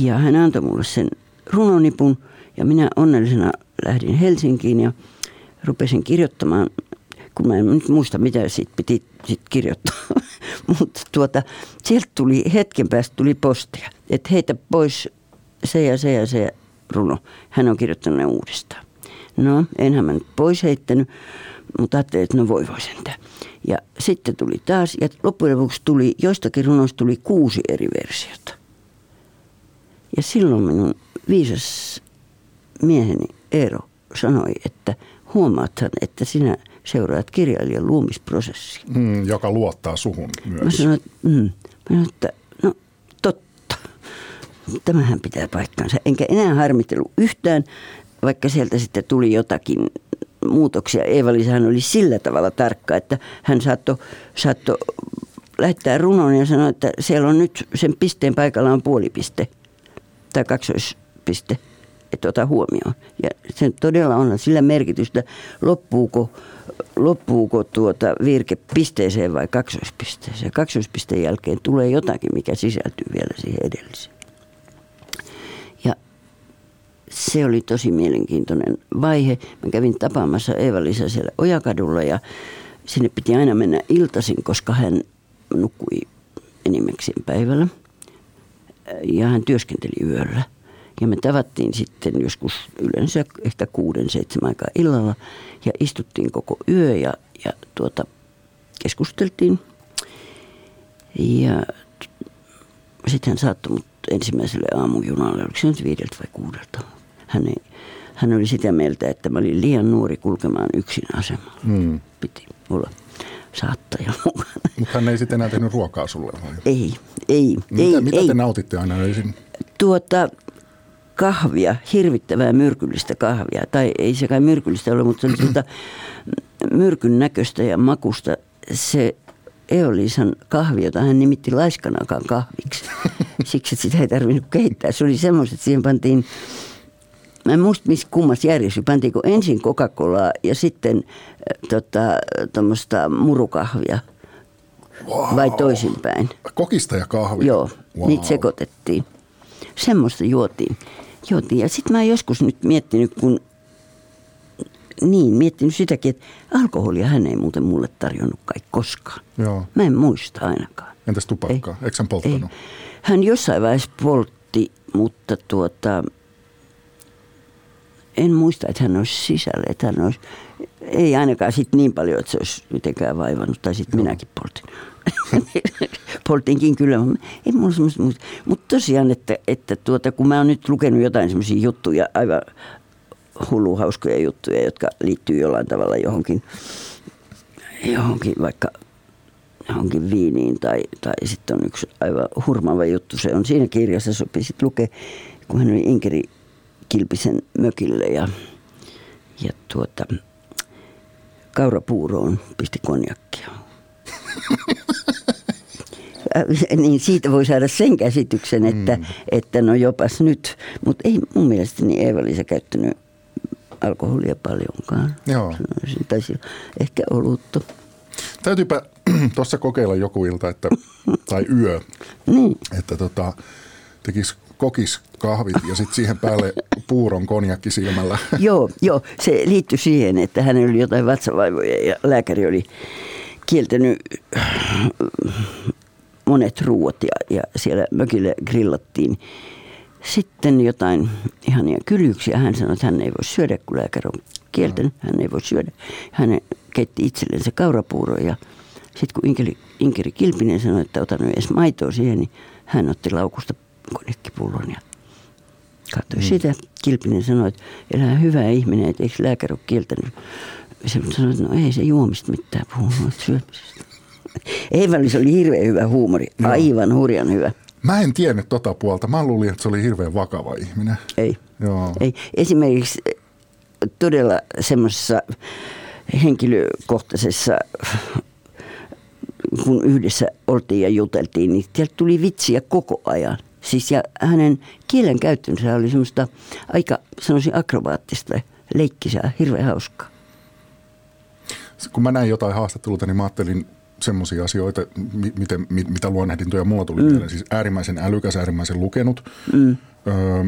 Speaker 3: Ja hän antoi mulle sen runonipun ja minä onnellisena lähdin Helsinkiin ja rupesin kirjoittamaan kun mä en nyt muista, mitä siitä piti sit kirjoittaa. Mutta tuota, sieltä tuli, hetken päästä tuli postia, että heitä pois se ja se ja se runo. Hän on kirjoittanut ne uudestaan. No, enhän mä nyt pois heittänyt, mutta ajattelin, että no voi voi sentään. Ja sitten tuli taas, ja loppujen lopuksi tuli, joistakin runoista tuli kuusi eri versiota. Ja silloin minun viisas mieheni Eero sanoi, että huomaathan, että sinä seuraat kirjailijan luomisprosessia.
Speaker 2: Mm, joka luottaa suhun myös.
Speaker 3: Mä sanoin, että, mm, mä sanoin, että no totta, tämähän pitää paikkansa. Enkä enää harmitellut yhtään, vaikka sieltä sitten tuli jotakin muutoksia. Eeva-Liisahan oli sillä tavalla tarkka, että hän saattoi saatto lähettää runon ja sanoi, että siellä on nyt sen pisteen paikalla on puolipiste tai kaksoispiste, että ota huomioon. Ja se todella on sillä merkitystä, loppuuko loppuuko tuota virke pisteeseen vai kaksoispisteeseen. Kaksoispisteen jälkeen tulee jotakin, mikä sisältyy vielä siihen edelliseen. Se oli tosi mielenkiintoinen vaihe. Mä kävin tapaamassa Eeva-Liisa siellä Ojakadulla ja sinne piti aina mennä iltaisin, koska hän nukkui enimmäkseen päivällä. Ja hän työskenteli yöllä. Ja me tavattiin sitten joskus yleensä ehkä kuuden, seitsemän aikaa illalla ja istuttiin koko yö ja, ja tuota, keskusteltiin. Ja sitten hän saattoi mut ensimmäiselle aamujunalle, oliko se nyt viideltä vai kuudelta. Hän, ei, hän oli sitä mieltä, että mä olin liian nuori kulkemaan yksin asemalla. Hmm. Piti olla saattaja mukana.
Speaker 2: Mutta hän ei sitten enää tehnyt ruokaa sulle vai?
Speaker 3: Ei, ei.
Speaker 2: Mitä,
Speaker 3: ei,
Speaker 2: mitä
Speaker 3: ei.
Speaker 2: te nautitte aina öisin?
Speaker 3: Tuota, kahvia, hirvittävää myrkyllistä kahvia. Tai ei se kai myrkyllistä ole, mutta se myrkyn näköistä ja makusta. Se Eoliisan kahvi, jota hän nimitti laiskanakaan kahviksi. Siksi, että sitä ei tarvinnut keittää. Se oli semmoista, että siihen pantiin, mä en muista missä kummassa järjestys, pantiinko ensin Coca-Colaa ja sitten äh, tota, murukahvia. Wow. Vai toisinpäin.
Speaker 2: Kokista ja kahvia?
Speaker 3: Joo, wow. niitä sekoitettiin. Semmoista juotiin juotiin. Ja sitten mä joskus nyt miettinyt, kun niin, miettinyt sitäkin, että alkoholia hän ei muuten mulle tarjonnut kai koskaan. Joo. Mä en muista ainakaan.
Speaker 2: Entäs tupakkaa? Ei. Eikö hän polttanut? Ei.
Speaker 3: Hän jossain vaiheessa poltti, mutta tuota, en muista, että hän olisi sisällä. Että hän olisi, ei ainakaan sit niin paljon, että se olisi mitenkään vaivannut, tai sitten minäkin poltin. poltinkin kyllä, ei mulla semmoista. Mutta tosiaan, että, että tuota, kun mä oon nyt lukenut jotain semmoisia juttuja, aivan hullu hauskoja juttuja, jotka liittyy jollain tavalla johonkin, johonkin vaikka johonkin viiniin tai, tai sitten on yksi aivan hurmaava juttu. Se on siinä kirjassa, sopii sitten lukea, kun hän oli Inkeri Kilpisen mökille ja, ja tuota, kaurapuuroon pisti konjakkia. niin siitä voi saada sen käsityksen, että, mm. että no jopas nyt. Mutta ei mun mielestäni Eeva-Liisa käyttänyt alkoholia paljonkaan. Joo. Sanoisin, tai ehkä olutta.
Speaker 2: Täytyypä tuossa kokeilla joku ilta, että, tai yö,
Speaker 3: Niin.
Speaker 2: että tota, tekisi kokis kahvit ja sitten siihen päälle puuron konjakki silmällä.
Speaker 3: Joo, joo, se liittyi siihen, että hänellä oli jotain vatsavaivoja ja lääkäri oli kieltänyt monet ruuat ja, ja siellä mökillä grillattiin sitten jotain ihania kylyksiä. Hän sanoi, että hän ei voi syödä, kun lääkäri on kieltänyt. Hän ei voi syödä. Hän keitti itsellensä kaurapuuroa ja sitten kun Inkeri, Inkeri Kilpinen sanoi, että ota nyt edes maitoa siihen, niin hän otti laukusta konekkipullon ja katsoi mm. sitä. Kilpinen sanoi, että elää hyvä ihminen, että eikö lääkäri ole kieltänyt. Se sanoi, että no ei se juomista mitään puhunut syömisestä. Eiväli, se oli hirveän hyvä huumori, aivan hurjan hyvä.
Speaker 2: Mä en tiennyt tota puolta. Mä luulin, että se oli hirveän vakava ihminen.
Speaker 3: Ei.
Speaker 2: Joo.
Speaker 3: Ei. Esimerkiksi todella semmoisessa henkilökohtaisessa, kun yhdessä oltiin ja juteltiin, niin sieltä tuli vitsiä koko ajan. Siis ja hänen kielen käyttönsä oli semmoista aika, sanoisin, akrobaattista, leikkisää, hirveän hauskaa.
Speaker 2: Kun mä näin jotain haastatteluita, niin mä ajattelin semmoisia asioita, miten, mitä luonnehdintoja mulla tuli mm. mieleen. Siis äärimmäisen älykäs, äärimmäisen lukenut, mm. öö,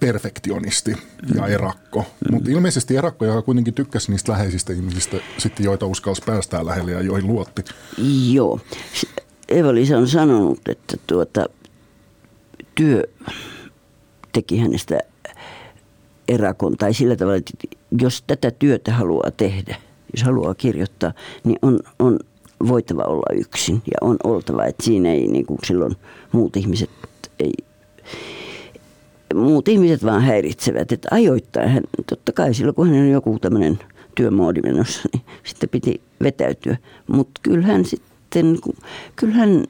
Speaker 2: perfektionisti mm. ja erakko. Mm. Mutta ilmeisesti erakko, joka kuitenkin tykkäsi niistä läheisistä ihmisistä, sitten joita uskalsi päästää lähelle ja joihin luotti.
Speaker 3: Joo. Eva-Liisa on sanonut, että tuota, työ teki hänestä erakon tai sillä tavalla, että jos tätä työtä haluaa tehdä, jos haluaa kirjoittaa, niin on, on voitava olla yksin ja on oltava, että siinä ei niin kuin silloin muut ihmiset ei, muut ihmiset vaan häiritsevät, että ajoittain hän, totta kai silloin kun hän on joku tämmöinen työmoodi menossa, niin sitten piti vetäytyä, mutta kyllähän sitten, kyllähän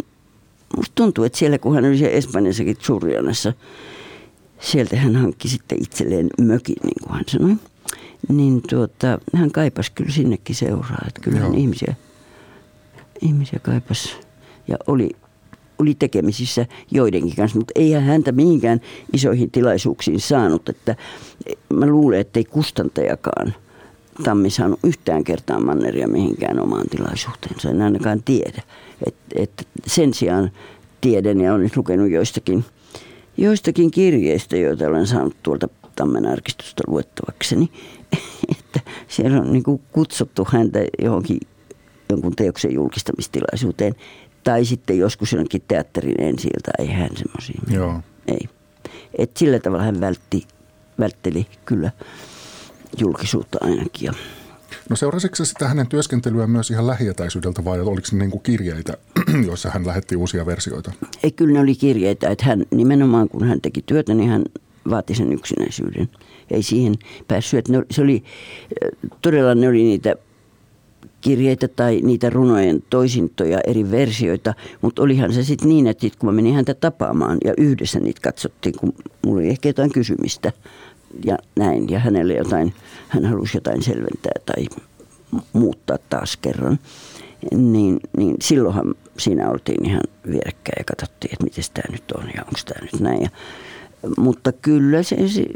Speaker 3: musta tuntuu, että siellä kun hän oli siellä Espanjassakin Surjanassa, sieltä hän hankki sitten itselleen mökin, niin kuin hän sanoi, niin tuota, hän kaipasi kyllä sinnekin seuraa, että kyllähän ihmisiä ihmisiä kaipas ja oli, oli tekemisissä joidenkin kanssa, mutta ei häntä mihinkään isoihin tilaisuuksiin saanut. Että mä luulen, että ei kustantajakaan Tammi saanut yhtään kertaa manneria mihinkään omaan tilaisuuteensa. En ainakaan tiedä. Et, et sen sijaan tiedän ja olen lukenut joistakin, joistakin kirjeistä, joita olen saanut tuolta Tammen arkistosta luettavakseni, että siellä on niin kutsuttu häntä johonkin jonkun teoksen julkistamistilaisuuteen. Tai sitten joskus jonnekin teatterin ensiltä, ei hän semmoisia.
Speaker 2: Joo.
Speaker 3: Ei. Et sillä tavalla hän vältti, vältteli kyllä julkisuutta ainakin.
Speaker 2: No seurasitko sitä hänen työskentelyä myös ihan lähietäisyydeltä vai oliko ne niin kuin kirjeitä, joissa hän lähetti uusia versioita?
Speaker 3: Ei, kyllä ne oli kirjeitä. Että hän nimenomaan kun hän teki työtä, niin hän vaati sen yksinäisyyden. Ei siihen päässyt. Että ne, se oli, todella ne oli niitä kirjeitä tai niitä runojen toisintoja, eri versioita, mutta olihan se sitten niin, että sit kun mä menin häntä tapaamaan ja yhdessä niitä katsottiin, kun mulla oli ehkä jotain kysymistä ja näin, ja hänelle jotain, hän halusi jotain selventää tai muuttaa taas kerran, niin, niin silloinhan siinä oltiin ihan vierekkäin ja katsottiin, että miten tämä nyt on ja onko tämä nyt näin. Ja, mutta kyllä se, se,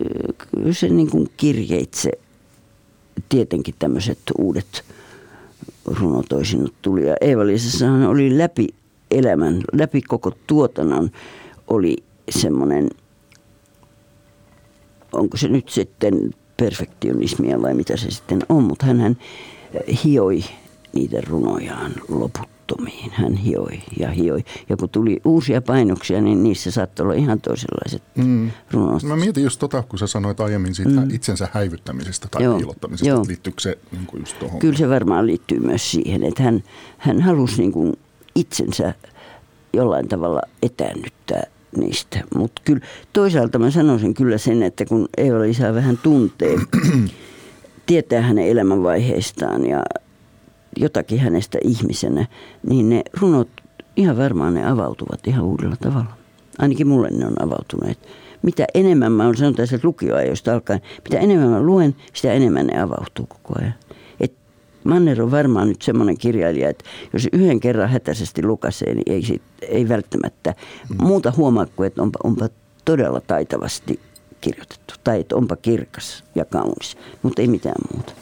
Speaker 3: se niin kuin kirjeitse tietenkin tämmöiset uudet runotoisinnot tuli. Ja Eeva-Liisassahan oli läpi elämän, läpi koko tuotannon oli semmoinen, onko se nyt sitten perfektionismia vai mitä se sitten on, mutta hän hioi niitä runojaan loput loputtomiin. Hän hioi ja hioi. Ja kun tuli uusia painoksia, niin niissä saattoi olla ihan toisenlaiset mm. runot.
Speaker 2: Mä mietin just tota, kun sä sanoit aiemmin siitä mm. itsensä häivyttämisestä tai joo, piilottamisesta. Joo. Liittyykö se niin kuin just tohon?
Speaker 3: Kyllä se varmaan liittyy myös siihen, että hän, hän halusi niin kuin itsensä jollain tavalla etäännyttää niistä. Mutta kyllä toisaalta mä sanoisin kyllä sen, että kun Eeva-Liisaa vähän tuntee, tietää hänen elämänvaiheistaan ja jotakin hänestä ihmisenä, niin ne runot, ihan varmaan ne avautuvat ihan uudella tavalla. Ainakin mulle ne on avautuneet. Mitä enemmän mä olen sanonut tässä lukioajoista alkaen, mitä enemmän mä luen, sitä enemmän ne avautuu koko ajan. Manner on varmaan nyt semmoinen kirjailija, että jos yhden kerran hätäisesti lukasee, niin ei, sit, ei välttämättä mm. muuta huomaa kuin, että onpa, onpa todella taitavasti kirjoitettu. Tai että onpa kirkas ja kaunis, mutta ei mitään muuta.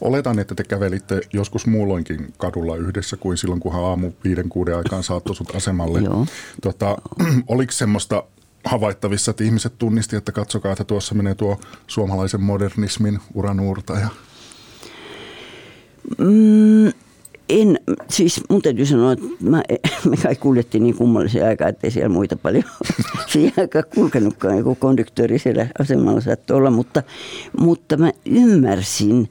Speaker 2: Oletan, että te kävelitte joskus muulloinkin kadulla yhdessä kuin silloin, kun hän aamu viiden kuuden aikaan saattoi sut asemalle.
Speaker 3: Joo.
Speaker 2: Tota, oliko semmoista havaittavissa, että ihmiset tunnisti, että katsokaa, että tuossa menee tuo suomalaisen modernismin uranuurtaja?
Speaker 3: Mm, en, siis mun täytyy sanoa, että mä, me kai kuljettiin niin kummallisia aikaa, ettei siellä muita paljon siihen aikaan kulkenutkaan, joku konduktööri siellä asemalla saattoi olla, mutta, mutta mä ymmärsin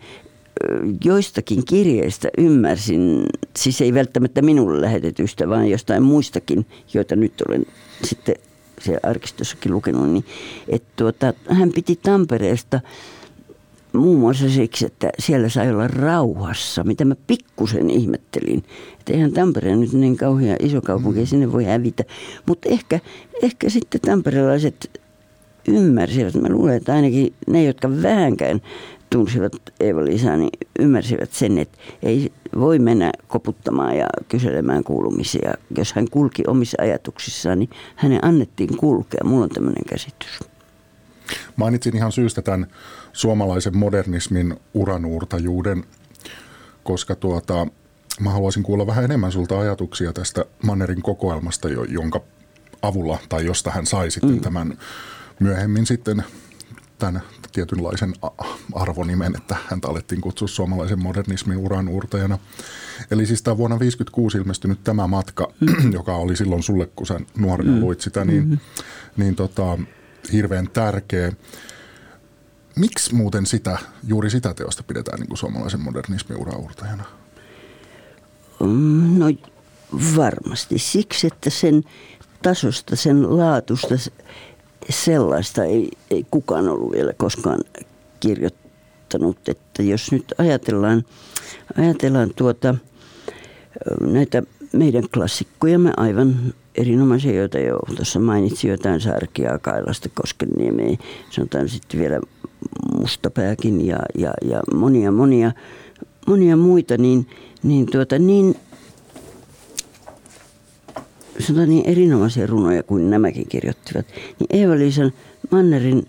Speaker 3: joistakin kirjeistä ymmärsin, siis ei välttämättä minulle lähetetystä, vaan jostain muistakin, joita nyt olen sitten siellä arkistossakin lukenut, niin että tuota, hän piti Tampereesta muun muassa siksi, että siellä sai olla rauhassa, mitä mä pikkusen ihmettelin. Että eihän Tampere nyt niin kauhean iso kaupunki, sinne voi hävitä. Mutta ehkä, ehkä sitten tamperelaiset ymmärsivät, mä luulen, että ainakin ne, jotka vähänkään tunsivat Eeva-Liisaa, niin ymmärsivät sen, että ei voi mennä koputtamaan ja kyselemään kuulumisia. Jos hän kulki omissa ajatuksissaan, niin hänen annettiin kulkea. Mulla on tämmöinen käsitys.
Speaker 2: Mainitsin ihan syystä tämän suomalaisen modernismin uranuurtajuuden, koska tuota, mä haluaisin kuulla vähän enemmän sulta ajatuksia tästä Mannerin kokoelmasta, jonka avulla tai josta hän sai sitten mm. tämän myöhemmin sitten tämän tietynlaisen arvonimen, että häntä alettiin kutsua suomalaisen modernismin uran uurtajana. Eli siis tämä vuonna 1956 ilmestynyt tämä matka, mm. joka oli silloin sulle, kun sä nuorena mm. luit sitä, niin, mm-hmm. niin tota, hirveän tärkeä. Miksi muuten sitä, juuri sitä teosta pidetään niin kuin suomalaisen modernismin uraurtajana?
Speaker 3: Mm, no varmasti siksi, että sen tasosta, sen laatusta sellaista ei, ei kukaan ollut vielä koskaan kirjoittanut. Että jos nyt ajatellaan, ajatellaan tuota, näitä meidän klassikkojamme aivan erinomaisia, joita jo tuossa mainitsin jotain Särkiä, Kailasta, Koskenniemeä, sanotaan sitten vielä Mustapääkin ja, ja, ja monia, monia, monia muita, niin, niin, tuota, niin sanotaan niin erinomaisia runoja kuin nämäkin kirjoittivat, niin Eeva-Liisan Mannerin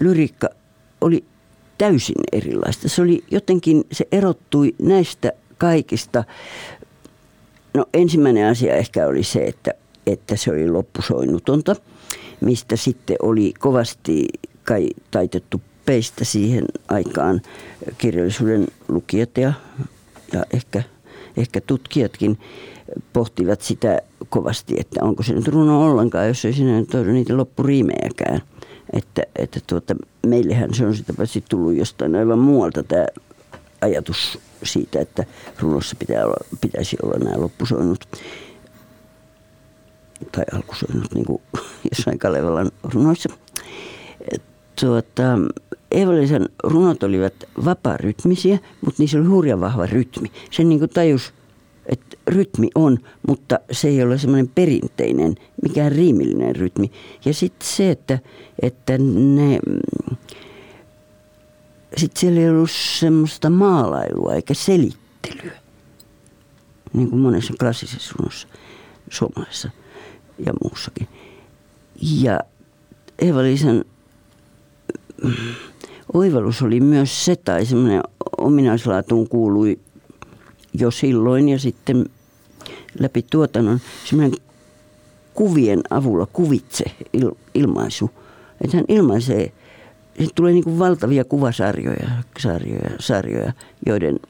Speaker 3: lyriikka oli täysin erilaista. Se oli jotenkin, se erottui näistä kaikista. No ensimmäinen asia ehkä oli se, että, että se oli loppusoinnutonta, mistä sitten oli kovasti kai taitettu peistä siihen aikaan kirjallisuuden lukijat ja, ja ehkä, ehkä tutkijatkin pohtivat sitä kovasti, että onko se nyt runo ollenkaan, jos ei siinä nyt ole niitä loppuriimejäkään. Että, että tuota, meillähän se on sitä paitsi tullut jostain aivan muualta tämä ajatus siitä, että runossa pitää olla, pitäisi olla nämä loppusoinnut tai alkusoinnut, niin kuin jossain Kalevalan runoissa. Tuota, Eevalisen runot olivat vapaa-rytmisiä, mutta niissä oli hurjan vahva rytmi. Sen niin kuin tajus että rytmi on, mutta se ei ole semmoinen perinteinen, mikään riimillinen rytmi. Ja sitten se, että, että ne, sitten siellä ei ollut semmoista maalailua eikä selittelyä, niin kuin monessa klassisessa runossa suomalaisessa ja muussakin. Ja Eeva-Liisan oivallus oli myös se, tai semmoinen ominaislaatuun kuului jo silloin ja sitten läpi tuotannon semmoinen kuvien avulla kuvitse il, ilmaisu. Että hän ilmaisee, tulee niin kuin valtavia kuvasarjoja, sarjoja, sarjoja, joiden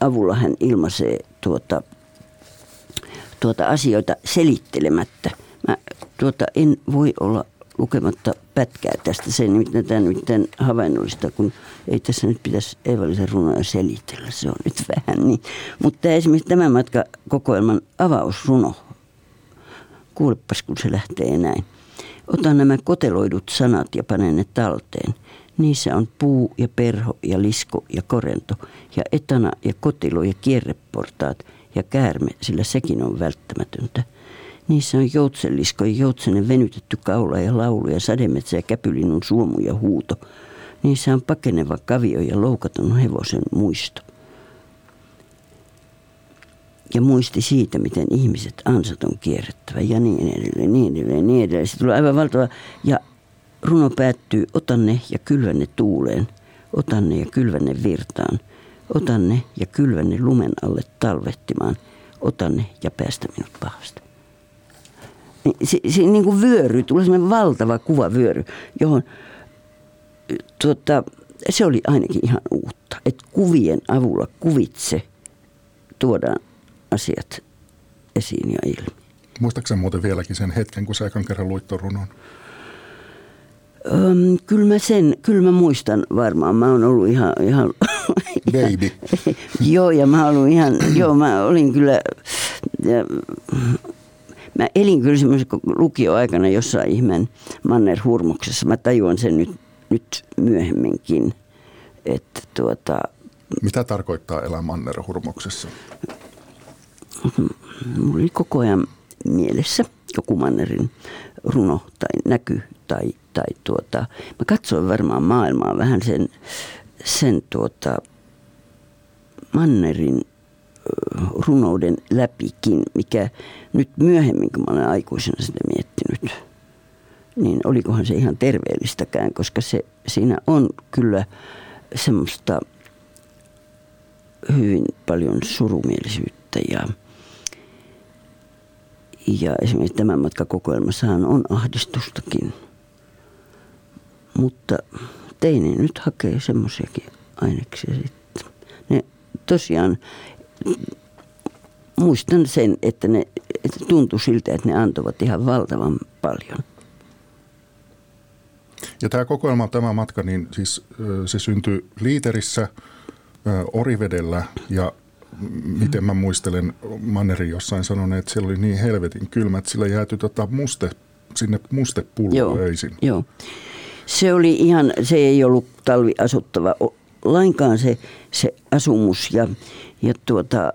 Speaker 3: avulla hän ilmaisee tuota, tuota asioita selittelemättä. Mä tuota, en voi olla lukematta pätkää tästä. Se nimittäin, tämä havainnollista, kun ei tässä nyt pitäisi Eevalisen runoja selitellä. Se on nyt vähän niin. Mutta esimerkiksi tämä matka kokoelman avausruno. Kuulepas, kun se lähtee näin. Ota nämä koteloidut sanat ja pane ne talteen. Niissä on puu ja perho ja lisko ja korento ja etana ja kotilo ja kierreportaat ja käärme, sillä sekin on välttämätöntä – Niissä on joutsenlisko ja joutsenen venytetty kaula ja laulu ja sademetsä ja käpylinnun suomu ja huuto. Niissä on pakeneva kavio ja loukaton hevosen muisto. Ja muisti siitä, miten ihmiset ansat on kierrettävä ja niin edelleen, niin edelleen, niin edelleen. Se tulee aivan valtava. Ja runo päättyy, otan ne ja kylvän ne tuuleen. Otan ne ja kylvän ne virtaan. Otan ne ja kylvän ne lumen alle talvehtimaan. Otan ne ja päästä minut pahasta. Se, se niin kuin vyöry, tulee sellainen valtava kuvavyöry, johon tuota, se oli ainakin ihan uutta. Että kuvien avulla kuvitse tuodaan asiat esiin ja ilmi.
Speaker 2: Muistaakseni muuten vieläkin sen hetken, kun sä ekan kerran luit runon?
Speaker 3: Öm, kyllä, mä sen, kyllä mä muistan varmaan. Mä oon ollut ihan... ihan
Speaker 2: Baby.
Speaker 3: joo, ja mä ollut ihan... joo, mä olin kyllä... Ja, mä elin kyllä semmoisen lukioaikana jossain ihmeen Manner Hurmuksessa. Mä tajuan sen nyt, nyt myöhemminkin, että tuota...
Speaker 2: Mitä tarkoittaa elää Manner Hurmuksessa?
Speaker 3: Mulla oli koko ajan mielessä joku Mannerin runo tai näky tai, tai tuota, mä katsoin varmaan maailmaa vähän sen, sen tuota, Mannerin runouden läpikin, mikä nyt myöhemmin, kun mä olen aikuisena sitä miettinyt, niin olikohan se ihan terveellistäkään, koska se, siinä on kyllä semmoista hyvin paljon surumielisyyttä ja, ja esimerkiksi tämän matkakokoelmassahan on ahdistustakin. Mutta teini nyt hakee semmoisiakin aineksia sitten. Ne tosiaan, muistan sen, että ne että tuntui siltä, että ne antoivat ihan valtavan paljon.
Speaker 2: Ja tämä kokoelma, tämä matka, niin siis se syntyi Liiterissä, Orivedellä ja miten mä muistelen Manneri jossain sanonut, että siellä oli niin helvetin kylmä, että sillä jääty tota muste, sinne mustepullo joo, öisin.
Speaker 3: Joo. Se oli ihan, se ei ollut talviasuttava lainkaan se, se asumus ja, ja tuota,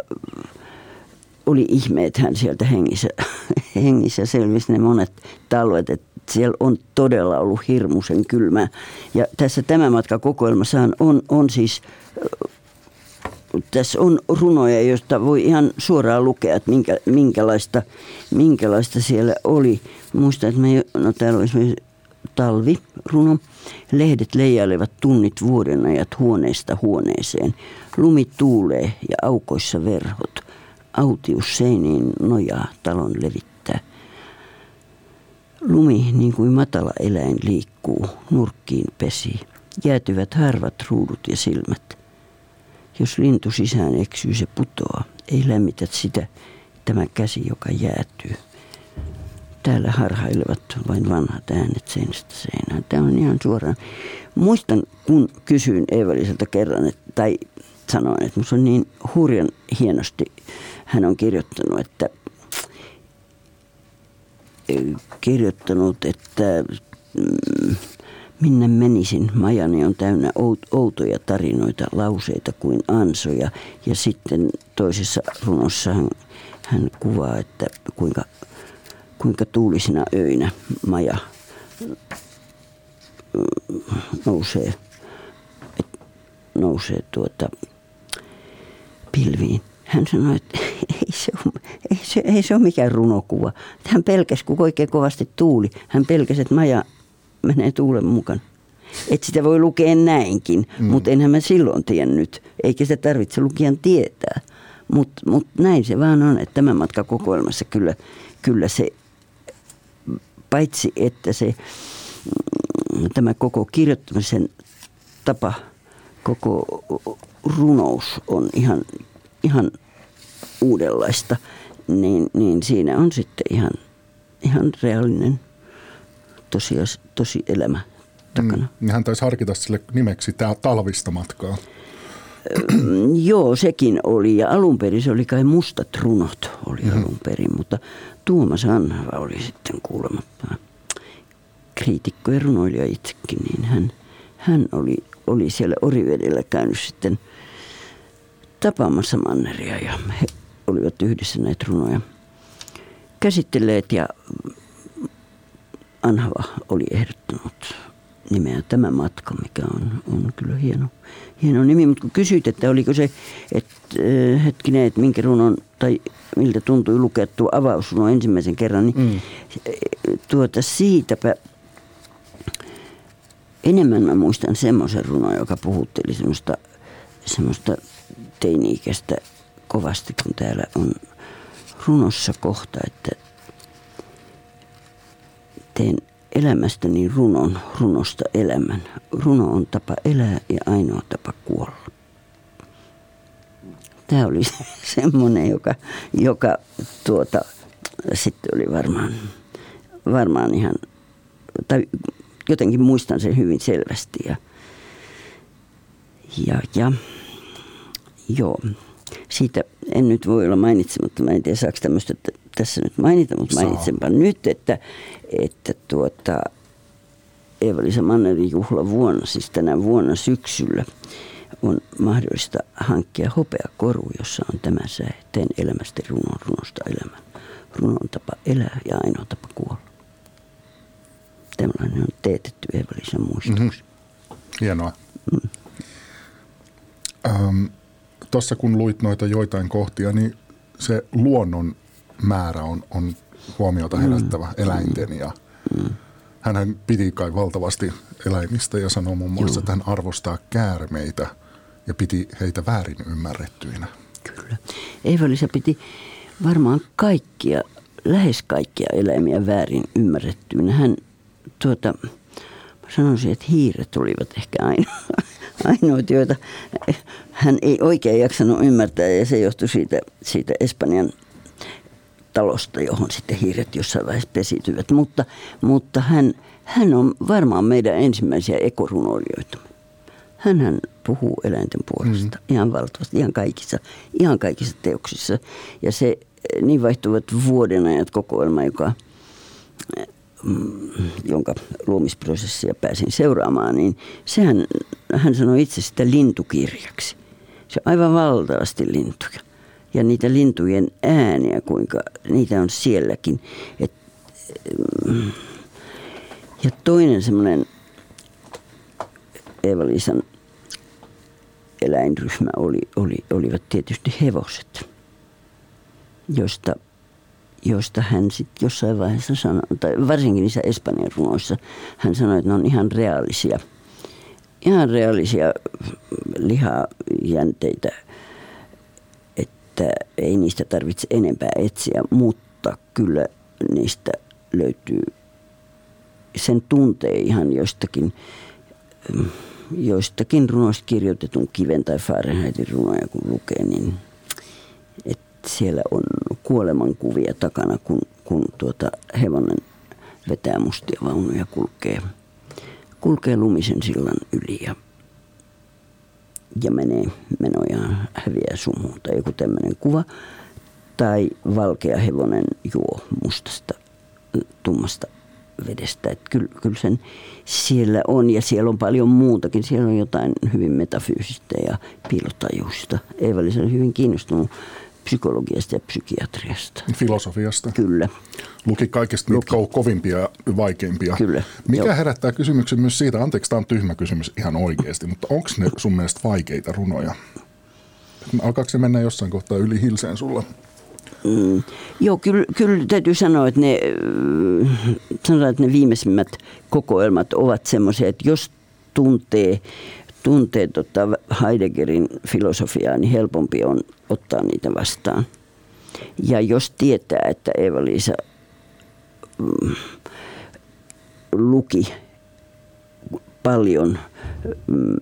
Speaker 3: oli ihme, että hän sieltä hengissä, hengissä selvisi ne monet talvet, että siellä on todella ollut hirmuisen kylmä. Ja tässä tämä matka kokoelmassahan on, on siis tässä on runoja, joista voi ihan suoraan lukea, että minkä, minkälaista, minkälaista siellä oli. Muistan, että me, no täällä on esimerkiksi talviruno. Lehdet leijailevat tunnit vuodenajat huoneesta huoneeseen. Lumi tuulee ja aukoissa verhot. Autius seiniin nojaa talon levittää. Lumi niin kuin matala eläin liikkuu, nurkkiin pesi. Jäätyvät harvat ruudut ja silmät. Jos lintu sisään eksyy, se putoaa. Ei lämmitä sitä tämä käsi, joka jäätyy. Täällä harhailevat vain vanhat äänet seinästä seinään. Tämä on ihan suoraan. Muistan, kun kysyin Eevaliselta kerran, että, tai sanoin, että minusta on niin hurjan hienosti hän on kirjoittanut, että kirjoittanut, että mm, minne menisin, majani on täynnä outoja tarinoita, lauseita kuin ansoja. Ja sitten toisessa runossa hän, hän kuvaa, että kuinka kuinka tuulisina öinä maja nousee, nousee tuota pilviin. Hän sanoi, että ei se ole, ei se, ei se ole mikään runokuva. Hän pelkäsi, kun oikein kovasti tuuli. Hän pelkäsi, että maja menee tuulen mukana. Että sitä voi lukea näinkin, mm. mutta enhän mä silloin tiennyt. Eikä sitä tarvitse lukijan tietää. Mutta mut näin se vaan on, että tämä matka kokoelmassa kyllä, kyllä se paitsi että se mm, tämä koko kirjoittamisen tapa, koko runous on ihan, ihan uudenlaista, niin, niin siinä on sitten ihan, ihan reaalinen tosias, tosi elämä takana.
Speaker 2: Mm, hän taisi harkita sille nimeksi tämä talvista matkaa.
Speaker 3: Joo, sekin oli. Ja alun perin se oli kai mustat runot oli mm-hmm. alun perin, mutta Tuomas Anhava oli sitten kuulemma kriitikko ja runoilija itsekin, niin hän, hän oli, oli siellä Orivedellä käynyt sitten tapaamassa Manneria ja he olivat yhdessä näitä runoja käsitelleet ja Anhava oli ehdottanut nimeä tämä matka, mikä on, on kyllä hieno, hieno nimi. Mutta kun kysyit, että oliko se, että äh, hetkinen, että minkä runon, tai miltä tuntui lukea tuo avausruno ensimmäisen kerran, niin mm. tuota siitäpä enemmän mä muistan semmoisen runon, joka puhutteli semmoista, semmoista teini-ikäistä kovasti, kun täällä on runossa kohta, että teen elämästäni runon, runosta elämän. Runo on tapa elää ja ainoa tapa kuolla. Tämä oli semmoinen, joka, joka tuota, sitten oli varmaan, varmaan ihan, tai jotenkin muistan sen hyvin selvästi. Ja, ja, ja joo, siitä en nyt voi olla mainitsematta, mä en tiedä saako tämmöistä tässä nyt mainita, mutta Saa. mainitsenpa nyt, että, että tuota, Eeva-Liisa Mannerin juhlavuonna, siis tänä vuonna syksyllä, on mahdollista hankkia hopeakoru, jossa on tämä sää. Teen elämästä runon, runosta elämän. Runon tapa elää ja ainoa tapa kuolla. Tällainen on teetetty Eeva-Liisan muistoksi. Mm-hmm.
Speaker 2: Hienoa. Mm. Ähm, Tuossa kun luit noita joitain kohtia, niin se luonnon määrä on, on huomiota herättävä mm. eläinten ja mm. hän piti kai valtavasti eläimistä ja sanoi muun muassa, että hän arvostaa käärmeitä ja piti heitä väärin ymmärrettyinä.
Speaker 3: Kyllä. Eeva-Liisa piti varmaan kaikkia, lähes kaikkia eläimiä väärin ymmärrettyinä. Hän tuota, sanoisin, että hiiret olivat ehkä ainoa, ainoat, joita hän ei oikein jaksanut ymmärtää ja se johtui siitä, siitä Espanjan talosta, johon sitten hiiret jossain vaiheessa pesiytyvät. Mutta, mutta hän, hän on varmaan meidän ensimmäisiä ekorunoilijoita. Hänhän puhuu eläinten puolesta mm. ihan valtavasti, ihan kaikissa, ihan kaikissa teoksissa. Ja se niin vaihtuvat vuodenajat kokoelma, joka, mm, jonka luomisprosessia pääsin seuraamaan, niin sehän, hän sanoi itse sitä lintukirjaksi. Se on aivan valtavasti lintuja ja niitä lintujen ääniä, kuinka niitä on sielläkin. Et, ja toinen semmoinen Eeva-Liisan eläinryhmä oli, oli, olivat tietysti hevoset, joista, joista hän sitten jossain vaiheessa sanoi, tai varsinkin niissä Espanjan runoissa, hän sanoi, että ne on ihan reaalisia, ihan reaalisia lihajänteitä – että ei niistä tarvitse enempää etsiä, mutta kyllä niistä löytyy, sen tuntee ihan joistakin, joistakin runoista kirjoitetun kiven tai Fahrenheitin runoja kun lukee, niin että siellä on kuolemankuvia takana, kun, kun tuota hevonen vetää mustia vaunuja kulkee, kulkee lumisen sillan yli ja ja menee menojaan, häviää sumuun tai joku tämmöinen kuva. Tai valkea hevonen juo mustasta, tummasta vedestä. Että kyllä, kyllä sen siellä on ja siellä on paljon muutakin. Siellä on jotain hyvin metafyysistä ja piilotajuista. Eeva oli hyvin kiinnostunut psykologiasta ja psykiatriasta.
Speaker 2: Filosofiasta.
Speaker 3: Kyllä.
Speaker 2: Luki kaikista niitä Luki. kovimpia ja vaikeimpia.
Speaker 3: Kyllä.
Speaker 2: Mikä Joo. herättää kysymyksen myös siitä, anteeksi tämä on tyhmä kysymys ihan oikeasti, mutta onko ne sun mielestä vaikeita runoja? Alkaako se mennä jossain kohtaa yli hilseen sulla?
Speaker 3: Mm, joo, kyllä, kyllä täytyy sanoa, että ne, sanotaan, että ne viimeisimmät kokoelmat ovat semmoisia, että jos tuntee tuntee tota Heideggerin filosofiaa, niin helpompi on ottaa niitä vastaan. Ja jos tietää, että Eeva-Liisa mm, luki paljon mm,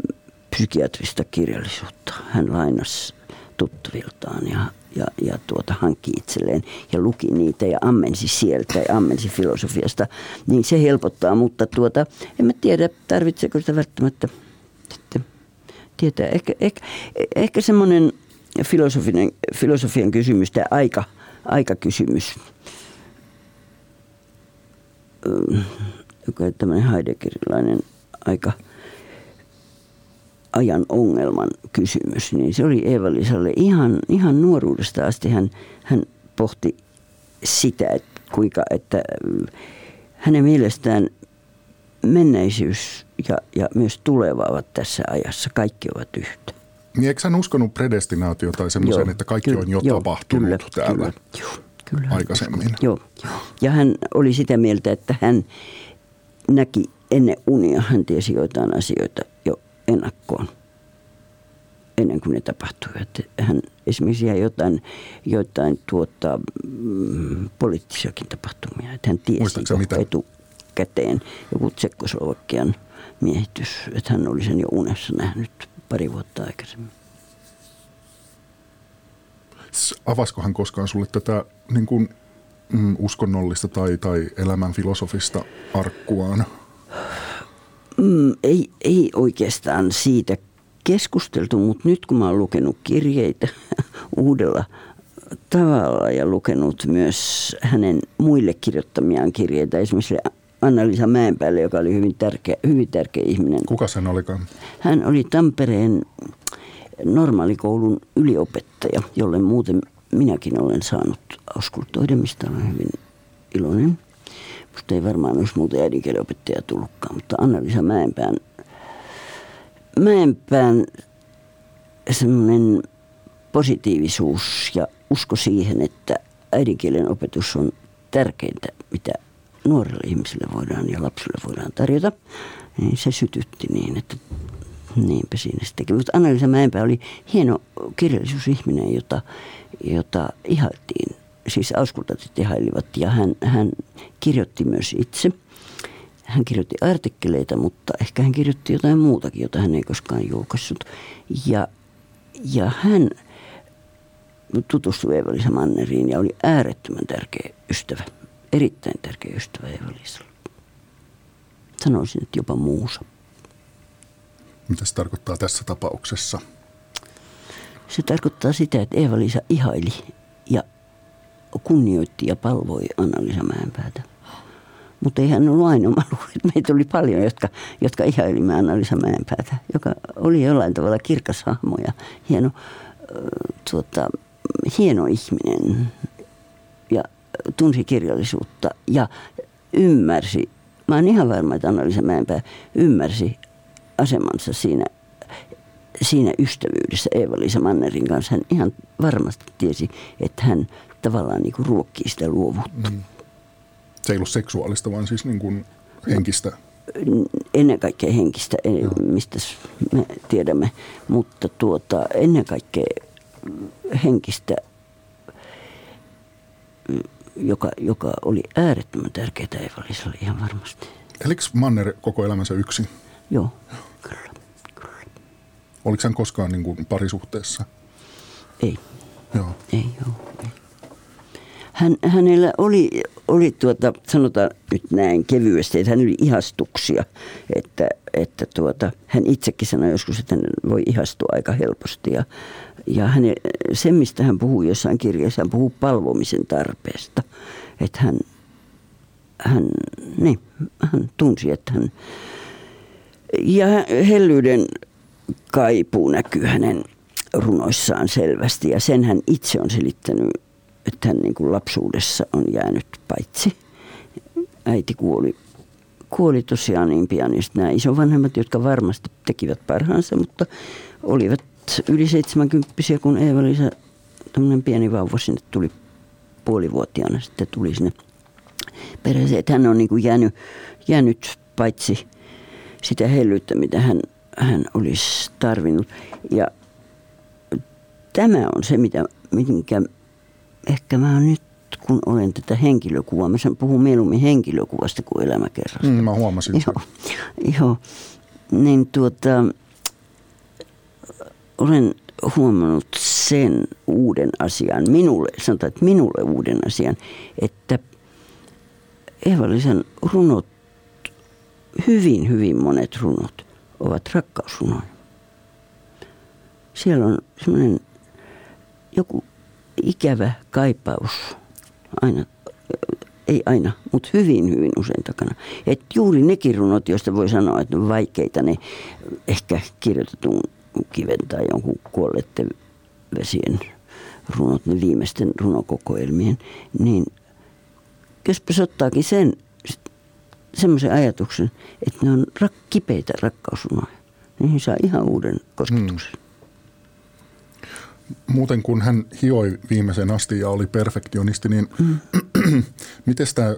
Speaker 3: psykiatrista kirjallisuutta, hän lainasi tuttaviltaan ja, ja, ja tuota, hankki itselleen ja luki niitä ja ammensi sieltä ja ammensi filosofiasta, niin se helpottaa, mutta tuota, en mä tiedä, tarvitseeko sitä välttämättä tietää. Ehkä, ehkä, ehkä semmoinen filosofinen, filosofian kysymys, tämä aika, aikakysymys, joka on tämmöinen Heideggerilainen aika ajan ongelman kysymys, niin se oli Eeva-Lisalle ihan, ihan nuoruudesta asti. Hän, hän pohti sitä, että kuinka, että hänen mielestään menneisyys ja, ja myös tuleva ovat tässä ajassa. Kaikki ovat yhtä.
Speaker 2: Niin eikö hän uskonut predestinaatio tai semmoisen, että kaikki kyllä, on jo joo, tapahtunut
Speaker 3: kyllä,
Speaker 2: täällä
Speaker 3: kyllä, joo, kyllä,
Speaker 2: aikaisemmin?
Speaker 3: Joo, joo. Ja hän oli sitä mieltä, että hän näki ennen unia, hän tiesi joitain asioita jo ennakkoon. ennen kuin ne tapahtuivat. Hän esimerkiksi jäi jotain, jotain tuota, mm, poliittisiakin tapahtumia. Että hän tiesi
Speaker 2: mitä?
Speaker 3: Etukäteen joku Tsekkoslovakian miehitys, että hän oli sen jo unessa nähnyt pari vuotta aikaisemmin.
Speaker 2: Avasko hän koskaan sulle tätä niin kuin, mm, uskonnollista tai, tai elämän filosofista arkkuaan?
Speaker 3: Mm, ei, ei oikeastaan siitä keskusteltu, mutta nyt kun mä oon lukenut kirjeitä uudella tavalla ja lukenut myös hänen muille kirjoittamiaan kirjeitä, esimerkiksi Anna-Liisa Mäenpäälle, joka oli hyvin tärkeä, hyvin tärkeä ihminen.
Speaker 2: Kuka sen olikaan?
Speaker 3: Hän oli Tampereen normaalikoulun yliopettaja, jolle muuten minäkin olen saanut auskultoida, mistä olen hyvin iloinen. Musta ei varmaan olisi muuten äidinkielenopettaja tullutkaan, mutta Anna-Liisa Mäenpään, Mäenpään semmoinen positiivisuus ja usko siihen, että äidinkielen opetus on tärkeintä, mitä nuorille ihmisille voidaan ja lapsille voidaan tarjota, niin se sytytti niin, että niinpä siinä sitten. Mutta Anna-Liisa Mäenpää oli hieno kirjallisuusihminen, jota, jota ihailtiin. Siis auskultatit ihailivat ja hän, hän kirjoitti myös itse. Hän kirjoitti artikkeleita, mutta ehkä hän kirjoitti jotain muutakin, jota hän ei koskaan julkaissut. Ja, ja hän tutustui Eeva-Liisa Manneriin ja oli äärettömän tärkeä ystävä erittäin tärkeä ystävä Eeva-Liisalla. Sanoisin, että jopa muusa.
Speaker 2: Mitä se tarkoittaa tässä tapauksessa?
Speaker 3: Se tarkoittaa sitä, että Eeva-Liisa ihaili ja kunnioitti ja palvoi Anna-Liisa Mäenpäätä. Mutta ei hän ollut ainoa. Mä luulen, että meitä oli paljon, jotka, jotka ihailimme Anna-Liisa Mäenpäätä, joka oli jollain tavalla kirkas hahmo ja hieno, tuota, hieno ihminen tunsi kirjallisuutta ja ymmärsi, mä oon ihan varma, että Anna-Liisa Mäenpää ymmärsi asemansa siinä, siinä ystävyydessä Eeva-Liisa Mannerin kanssa. Hän ihan varmasti tiesi, että hän tavallaan niin kuin ruokkii sitä luovuutta. Mm.
Speaker 2: Se ei ollut seksuaalista, vaan siis niin kuin henkistä?
Speaker 3: Ennen kaikkea henkistä, mistä me tiedämme, mutta tuota, ennen kaikkea henkistä joka, joka oli äärettömän tärkeää Eeva-Liisalle ihan varmasti.
Speaker 2: Elikö Manner koko elämänsä yksin?
Speaker 3: Joo, kyllä. kyllä.
Speaker 2: Oliko hän koskaan niin kuin parisuhteessa?
Speaker 3: Ei.
Speaker 2: Joo.
Speaker 3: Ei, joo. Ei. Hän, hänellä oli, oli tuota, sanotaan nyt näin kevyesti, että hän oli ihastuksia. Että, että tuota, hän itsekin sanoi joskus, että hän voi ihastua aika helposti. Ja, ja hänen, se, mistä hän puhuu jossain kirjassa, hän puhuu palvomisen tarpeesta. Että hän, hän, niin, hän tunsi, että hän... Ja hellyyden kaipuu näkyy hänen runoissaan selvästi. Ja sen hän itse on selittänyt että hän niin kuin lapsuudessa on jäänyt paitsi. Äiti kuoli, kuoli tosiaan niin pian. Ja nämä isovanhemmat, jotka varmasti tekivät parhaansa, mutta olivat yli 70 kun Eeva-Liisa, tämmöinen pieni vauva sinne tuli puolivuotiaana sitten tuli sinne perheeseen. Että hän on niin kuin jäänyt, jäänyt paitsi sitä hellyyttä, mitä hän, hän olisi tarvinnut. Ja tämä on se, mitä, minkä ehkä mä nyt kun olen tätä henkilökuvaa, mä sen puhun mieluummin henkilökuvasta kuin elämäkerrasta. Mm,
Speaker 2: mä huomasin
Speaker 3: joo, joo, niin tuota, olen huomannut sen uuden asian, minulle, sanotaan, että minulle uuden asian, että Eeva-Liisan runot, hyvin, hyvin monet runot ovat rakkausrunoja. Siellä on semmoinen joku ikävä kaipaus aina, ei aina, mutta hyvin, hyvin usein takana. Et juuri nekin runot, joista voi sanoa, että on vaikeita, ne ehkä kirjoitetun kiven tai jonkun kuolleiden vesien runot, ne viimeisten runokokoelmien, niin jospa ottaakin sen semmoisen ajatuksen, että ne on rak, kipeitä rakkausrunoja. Niihin saa ihan uuden kosketuksen. Hmm
Speaker 2: muuten kun hän hioi viimeisen asti ja oli perfektionisti, niin mm. miten tämä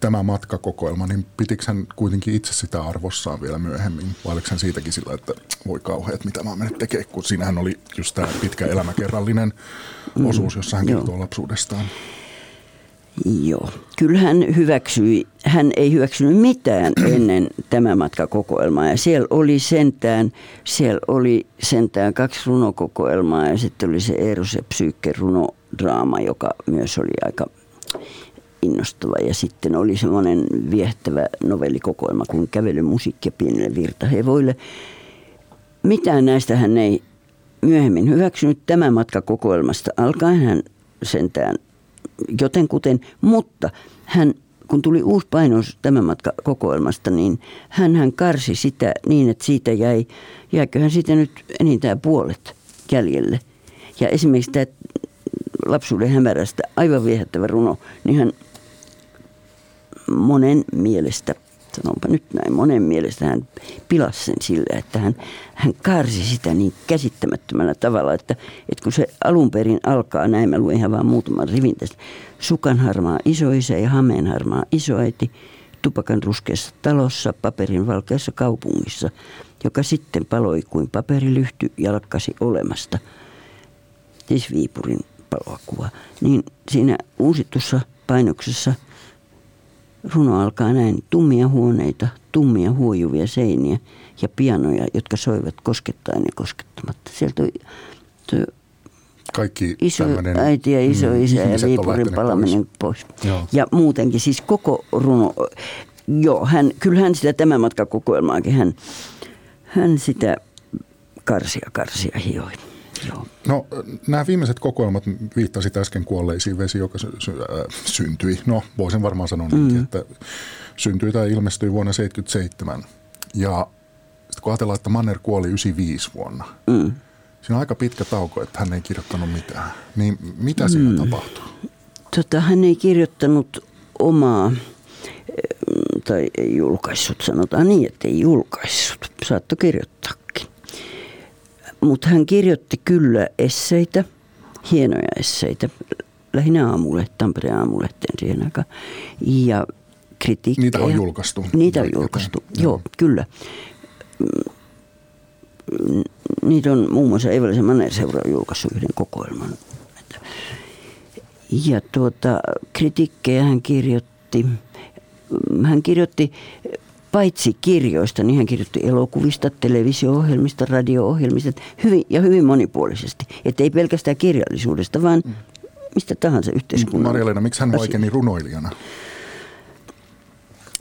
Speaker 2: tämä matkakokoelma, niin pitikö hän kuitenkin itse sitä arvossaan vielä myöhemmin? Vai oliko hän siitäkin sillä, että voi kauheat, mitä mä oon mennyt tekemään, kun siinähän oli just tämä pitkä elämäkerrallinen mm, osuus, jossa hän kertoo lapsuudestaan.
Speaker 3: Joo, kyllä hän hyväksyi, hän ei hyväksynyt mitään ennen tämä matkakokoelmaa ja siellä oli sentään, siellä oli sentään kaksi runokokoelmaa ja sitten oli se Eeros ja Psyykke runodraama, joka myös oli aika innostava. Ja sitten oli semmoinen viehtävä novellikokoelma kuin Kävelymusiikki pienille virtahevoille. Mitään näistä hän ei myöhemmin hyväksynyt tämän matkakokoelmasta alkaen. Hän sentään jotenkuten, mutta hän kun tuli uusi painos tämän matka kokoelmasta, niin hän, hän karsi sitä niin, että siitä jäi, jäiköhän siitä nyt enintään puolet jäljelle. Ja esimerkiksi tämä lapsuuden hämärästä aivan viehättävä runo, niin hän monen mielestä, sanonpa nyt näin, monen mielestä hän pilasi sen sillä, että hän, hän kaarsi sitä niin käsittämättömällä tavalla, että, että kun se alun perin alkaa, näin mä luen ihan vaan muutaman rivin tästä, sukanharmaa isoisä ja hameenharmaa isoäiti, tupakan ruskeassa talossa, paperin valkeassa kaupungissa, joka sitten paloi kuin paperilyhty ja lakkasi olemasta. Siis Viipurin palokuva. Niin siinä uusitussa painoksessa – Runo alkaa näin. Tummia huoneita, tummia huojuvia seiniä ja pianoja, jotka soivat koskettaen ja koskettamatta. Sieltä on tuo
Speaker 2: kaikki
Speaker 3: iso äiti ja iso mm, isä ja Viipurin palaminen pois. pois. Ja muutenkin siis koko runo, joo, hän, kyllä hän sitä tämän matkakokoelmaakin, hän, hän sitä karsia karsia hioi. Joo.
Speaker 2: No nämä viimeiset kokoelmat viittasit äsken kuolleisiin vesi, joka sy- sy- äh, syntyi. No voisin varmaan sanoa mm. niin, että syntyi tai ilmestyi vuonna 1977. Ja sitten kun ajatellaan, että Manner kuoli 95 vuonna, mm. siinä on aika pitkä tauko, että hän ei kirjoittanut mitään. Niin mitä siinä mm. tapahtui?
Speaker 3: Tota, hän ei kirjoittanut omaa tai ei julkaissut, sanotaan niin, että ei julkaissut. Saatto kirjoittaa mutta hän kirjoitti kyllä esseitä, hienoja esseitä, lähinnä aamulle, Tampereen aamulehteen siihen aikaan. Ja kritiikkejä.
Speaker 2: Niitä on julkaistu.
Speaker 3: Niitä on julkaistu, joo, joo kyllä. Niitä on muun muassa Eivalisen Manner-seura julkaissut yhden kokoelman. Ja tuota, kritiikkejä hän kirjoitti. Hän kirjoitti paitsi kirjoista, niin hän kirjoitti elokuvista, televisio-ohjelmista, radio-ohjelmista hyvin, ja hyvin monipuolisesti. Että ei pelkästään kirjallisuudesta, vaan mm. mistä tahansa yhteiskunnan.
Speaker 2: Marja-Leena, miksi hän vaikeni runoilijana?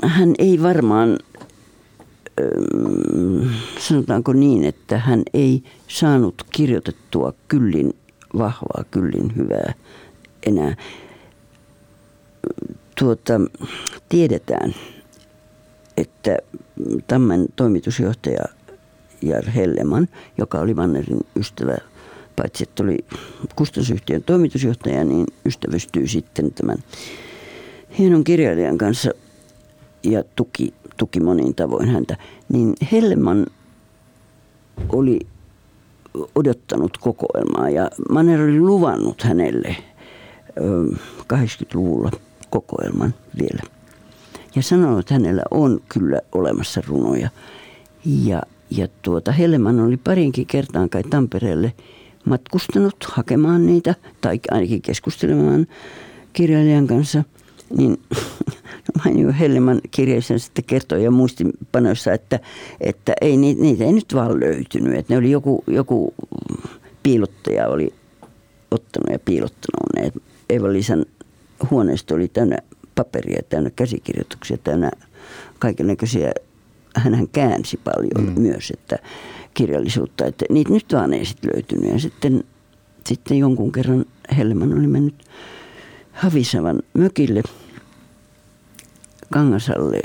Speaker 3: Hän ei varmaan, sanotaanko niin, että hän ei saanut kirjoitettua kyllin vahvaa, kyllin hyvää enää. Tuota, tiedetään, että Tammen toimitusjohtaja Jar Helleman, joka oli Mannerin ystävä, paitsi että oli kustannusyhtiön toimitusjohtaja, niin ystävystyy sitten tämän hienon kirjailijan kanssa ja tuki, tuki monin tavoin häntä. Niin Helleman oli odottanut kokoelmaa ja Manner oli luvannut hänelle 80-luvulla kokoelman vielä – ja sanonut, että hänellä on kyllä olemassa runoja. Ja, ja tuota, Helleman oli parinkin kertaan kai Tampereelle matkustanut hakemaan niitä, tai ainakin keskustelemaan kirjailijan kanssa. Niin mainio Helleman kirjeessä sitten kertoi ja muistinpanoissa, että, että ei, niitä, niitä ei nyt vaan löytynyt. Että ne oli joku, joku piilottaja oli ottanut ja piilottanut ne. Eva-Liisan huoneisto oli täynnä paperia täynnä, käsikirjoituksia täynnä, kaikenlaisia. Hän käänsi paljon mm. myös, että kirjallisuutta, että niitä nyt vaan ei sitten löytynyt. Ja sitten, sitten jonkun kerran Helman oli mennyt Havisavan mökille Kangasalle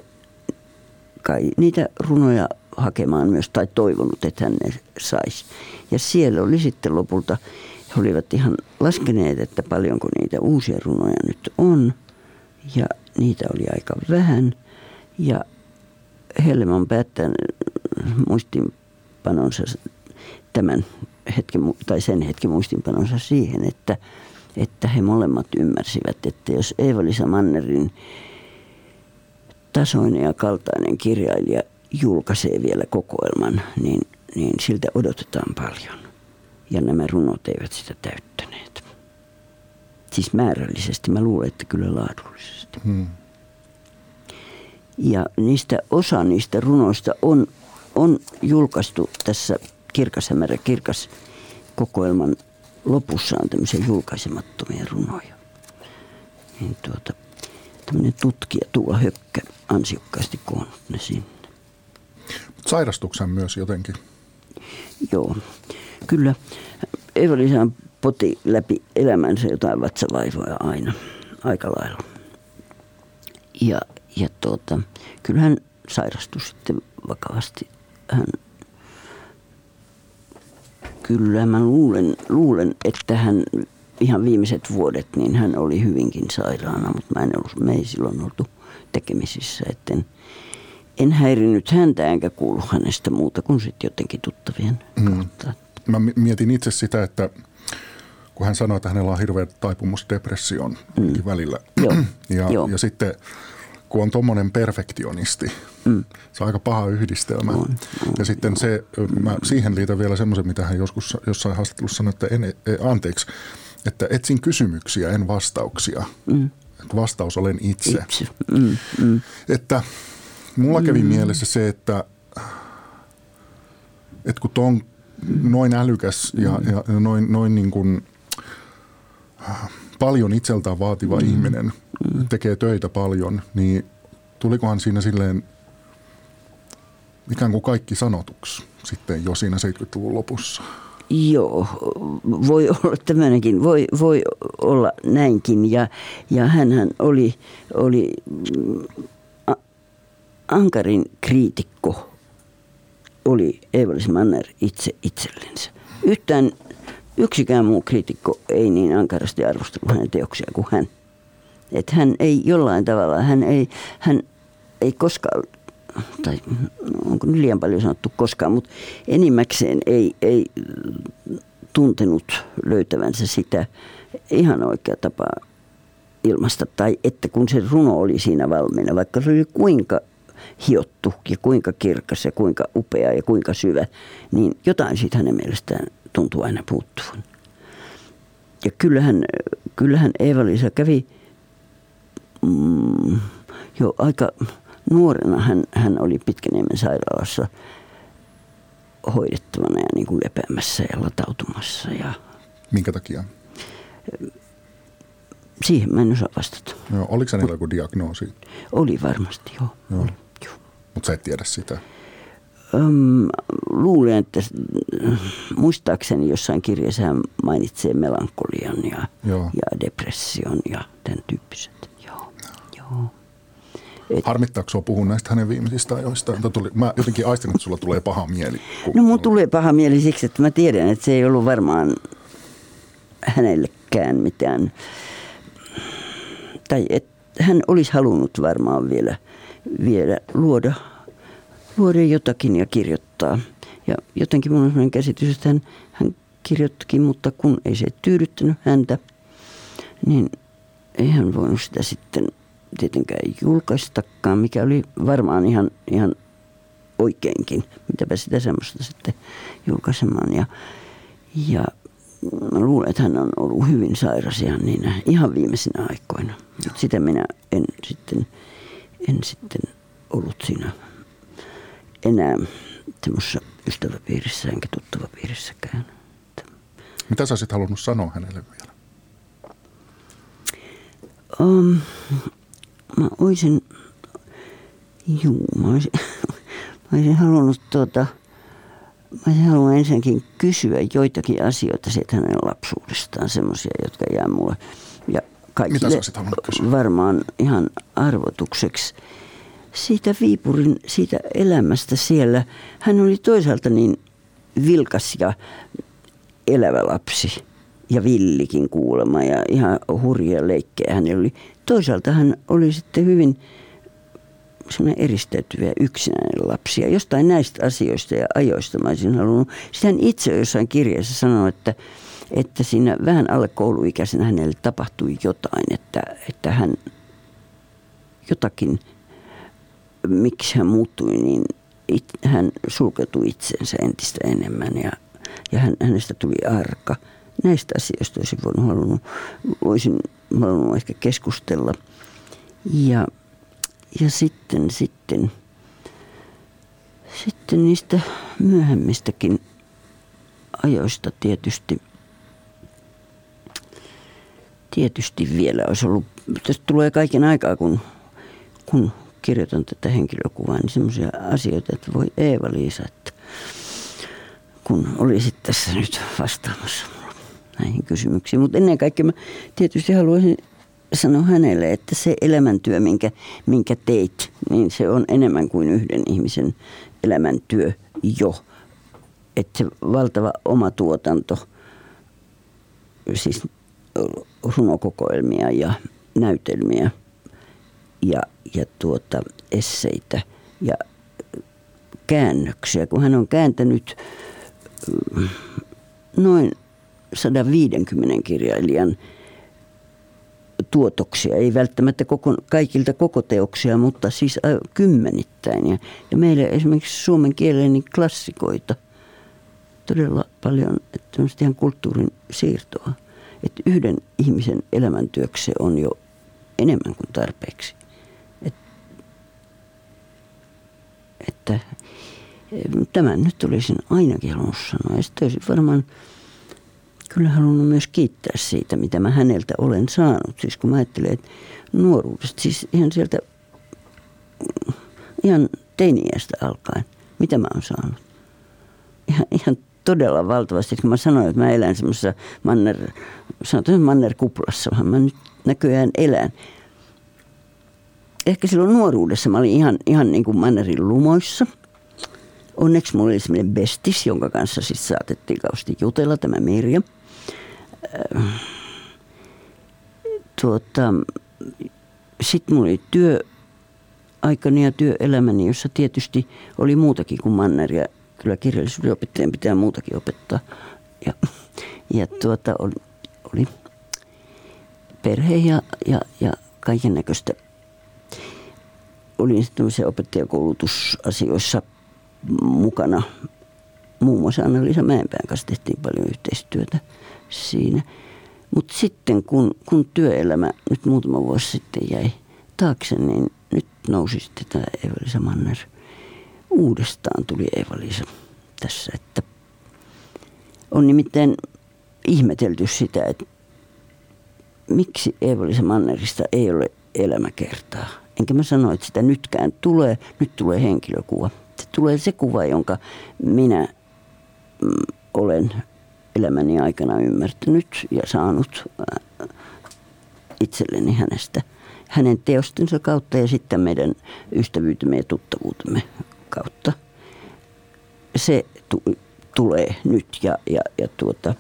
Speaker 3: kai niitä runoja hakemaan myös tai toivonut, että hän ne saisi. Ja siellä oli sitten lopulta, he olivat ihan laskeneet, että paljonko niitä uusia runoja nyt on ja niitä oli aika vähän. Ja Helman päättänyt muistinpanonsa tämän hetken, tai sen hetken muistinpanonsa siihen, että, että he molemmat ymmärsivät, että jos Eeva-Lisa Mannerin tasoinen ja kaltainen kirjailija julkaisee vielä kokoelman, niin, niin siltä odotetaan paljon. Ja nämä runot eivät sitä täyttäneet. Siis määrällisesti, mä luulen, että kyllä laadullisesti. Hmm. Ja niistä, osa niistä runoista on, on julkaistu tässä Kirkas hämärä kirkas kokoelman lopussa on tämmöisiä julkaisemattomia runoja. Niin tuota, tämmöinen tutkija Tuula Hökkä ansiokkaasti koonnut ne sinne.
Speaker 2: Sairastuksen myös jotenkin.
Speaker 3: Joo, kyllä. Eva-Liisa poti läpi elämänsä jotain vatsavaivoja aina, aika lailla. Ja, ja tuota, kyllä hän sairastui sitten vakavasti. Hän, kyllä mä luulen, luulen, että hän ihan viimeiset vuodet, niin hän oli hyvinkin sairaana, mutta mä en ollut, me ei silloin oltu tekemisissä, etten, en häirinyt häntä enkä kuulu hänestä muuta kuin sitten jotenkin tuttavien mm. kautta.
Speaker 2: Mä mietin itse sitä, että kun hän sanoi, että hänellä on hirveä taipumus depressioon mm. välillä. Joo. ja, Joo. ja sitten kun on tuommoinen perfektionisti, mm. se on aika paha yhdistelmä. On, ja sitten se, mä siihen liitän vielä semmoisen, mitä hän joskus jossain haastattelussa sanoi, että en, e, anteeksi, että etsin kysymyksiä, en vastauksia. Mm. Että vastaus olen itse. itse. Mm, mm. Että mulla kävi mm. mielessä se, että, että kun on noin älykäs ja, mm. ja noin, noin niin kuin, paljon itseltään vaativa mm. ihminen, mm. tekee töitä paljon, niin tulikohan siinä silleen ikään kuin kaikki sanotuksi sitten jo siinä 70-luvun lopussa?
Speaker 3: Joo, voi olla tämmöinenkin, voi, voi olla näinkin. Ja, ja hänhän oli, oli a, Ankarin kriitikko, oli Evalis Manner itse itsellensä. Yhtään yksikään muu kriitikko ei niin ankarasti arvostellut hänen teoksia kuin hän. Että hän ei jollain tavalla, hän ei, hän ei koskaan tai onko nyt liian paljon sanottu koskaan, mutta enimmäkseen ei, ei tuntenut löytävänsä sitä ihan oikea tapa ilmasta. Tai että kun se runo oli siinä valmiina, vaikka se oli kuinka hiottu ja kuinka kirkas ja kuinka upea ja kuinka syvä, niin jotain siitä hänen mielestään tuntuu aina puuttuvan. Ja kyllähän, kyllähän Eeva-Liisa kävi mm, jo aika nuorena hän, hän oli Pitkäniemen sairaalassa hoidettavana ja niin kuin lepäämässä ja latautumassa. Ja
Speaker 2: Minkä takia?
Speaker 3: Siihen mä en osaa vastata.
Speaker 2: Joo, oliko hänellä joku diagnoosi?
Speaker 3: Oli varmasti, joo. joo.
Speaker 2: joo. Mutta sä et tiedä sitä?
Speaker 3: Öm, luulen, että muistaakseni jossain kirjassa hän mainitsee melankolian ja, ja depression ja tämän tyyppiset. Joo, joo.
Speaker 2: Et... Harmittaako sinua puhua näistä hänen viimeisistä ajoista? Tuli, mä jotenkin aistin, että sulla tulee paha mieli.
Speaker 3: No mun tulee paha mieli siksi, että mä tiedän, että se ei ollut varmaan hänellekään mitään. Tai että hän olisi halunnut varmaan vielä, vielä luoda, luoda jotakin ja kirjoittaa. Ja jotenkin mun on sellainen käsitys, että hän, hän kirjoittikin, mutta kun ei se tyydyttänyt häntä, niin ei hän voinut sitä sitten – tietenkään julkaistakaan, mikä oli varmaan ihan, ihan oikeinkin. Mitäpä sitä semmoista sitten julkaisemaan. Ja, ja mä luulen, että hän on ollut hyvin sairas ihan, niin, ihan viimeisinä aikoina. Sitä minä en sitten, en sitten ollut siinä enää semmoisessa ystäväpiirissä enkä tuttavapiirissäkään.
Speaker 2: Mitä sä olisit halunnut sanoa hänelle vielä?
Speaker 3: Um, mä olisin, juu, mä olisin, mä olisin halunnut tuota, mä olisin halunnut ensinnäkin kysyä joitakin asioita siitä hänen lapsuudestaan, semmoisia, jotka jää mulle. Ja kaikille varmaan ihan arvotukseksi siitä Viipurin, siitä elämästä siellä. Hän oli toisaalta niin vilkas ja elävä lapsi ja villikin kuulema ja ihan hurja leikkejä hänellä oli. Toisaalta hän oli sitten hyvin semmoinen eristäytyvä yksinäinen lapsi. Ja jostain näistä asioista ja ajoista mä olisin halunnut. Sitten hän itse jossain kirjassa sanoi, että, että siinä vähän alle kouluikäisenä hänelle tapahtui jotain, että, että hän jotakin miksi hän muuttui, niin it, hän sulkeutui itsensä entistä enemmän ja, ja hän, hänestä tuli arka. Näistä asioista olisin voinut halunnut, voisin halunnut ehkä keskustella. Ja, ja sitten, sitten, sitten niistä myöhemmistäkin ajoista tietysti, tietysti vielä olisi ollut, tästä tulee kaiken aikaa, kun, kun kirjoitan tätä henkilökuvaa, niin semmoisia asioita, että voi Eeva-Liisa, että kun olisit tässä nyt vastaamassa näihin kysymyksiin. Mutta ennen kaikkea mä tietysti haluaisin sanoa hänelle, että se elämäntyö, minkä, minkä teit, niin se on enemmän kuin yhden ihmisen elämäntyö jo. Että se valtava oma tuotanto, siis runokokoelmia ja näytelmiä ja, ja tuota, esseitä ja käännöksiä, kun hän on kääntänyt mm, noin 150 kirjailijan tuotoksia, ei välttämättä koko, kaikilta koko teoksia, mutta siis kymmenittäin. Ja, ja meille esimerkiksi suomen kielen niin klassikoita todella paljon, että on ihan kulttuurin siirtoa. Että yhden ihmisen elämäntyöksi on jo enemmän kuin tarpeeksi. Et, että tämän nyt olisin ainakin halunnut sanoa. Ja sitten olisin varmaan kyllä halunnut myös kiittää siitä, mitä mä häneltä olen saanut. Siis kun mä ajattelen, että nuoruudesta, siis ihan sieltä ihan teiniästä alkaen, mitä mä oon saanut. Ihan, ihan todella valtavasti. Kun mä sanoin, että mä elän semmoisessa manner, sanotaan mannerkuplassa, mä nyt näköjään elän. Ehkä silloin nuoruudessa mä olin ihan, ihan niin kuin mannerin lumoissa – onneksi mulla oli semmoinen bestis, jonka kanssa sitten saatettiin kausti jutella, tämä Mirja. Äh, tuota, sitten mulla oli työaikani ja työelämäni, jossa tietysti oli muutakin kuin manneria. Kyllä kirjallisuuden opettajan pitää muutakin opettaa. Ja, ja tuota, oli, oli perhe ja, ja, ja kaiken näköistä. Olin sitten opettajakoulutusasioissa mukana. Muun muassa Anna-Liisa Mäenpään kanssa tehtiin paljon yhteistyötä siinä. Mutta sitten kun, kun työelämä nyt muutama vuosi sitten jäi taakse, niin nyt nousi sitten tämä Eva-Liisa Manner. Uudestaan tuli Eva-Liisa tässä, että on nimittäin ihmetelty sitä, että miksi Eeva-Liisa Mannerista ei ole elämäkertaa. Enkä mä sano, että sitä nytkään tulee. Nyt tulee henkilökuva. Se tulee se kuva, jonka minä mm, olen elämäni aikana ymmärtänyt ja saanut äh, itselleni hänestä, hänen teostensa kautta ja sitten meidän ystävyytemme ja tuttavuutemme kautta. Se tu- tulee nyt ja, ja, ja tuota,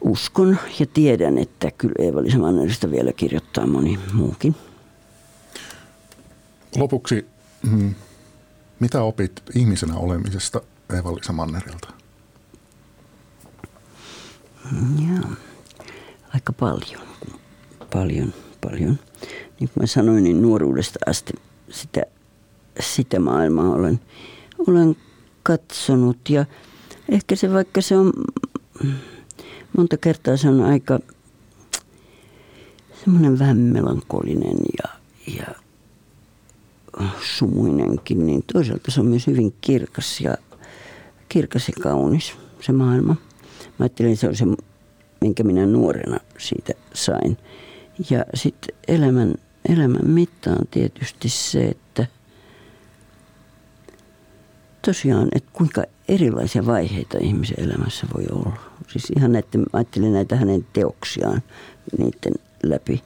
Speaker 3: uskon ja tiedän, että kyllä Mannerista vielä kirjoittaa moni muukin.
Speaker 2: Lopuksi, mm, mitä opit ihmisenä olemisesta Eeva-Liisa Mannerilta?
Speaker 3: Joo, aika paljon. Paljon, paljon. Niin kuin mä sanoin, niin nuoruudesta asti sitä, sitä maailmaa olen, olen katsonut. Ja ehkä se, vaikka se on, monta kertaa se on aika semmoinen vähän melankolinen ja, ja sumuinenkin, niin toisaalta se on myös hyvin kirkas ja, kirkas ja kaunis se maailma. Mä ajattelin, se on se, minkä minä nuorena siitä sain. Ja sitten elämän, elämän mitta on tietysti se, että tosiaan, että kuinka erilaisia vaiheita ihmisen elämässä voi olla. Siis ihan näitä, ajattelin näitä hänen teoksiaan, niiden läpi,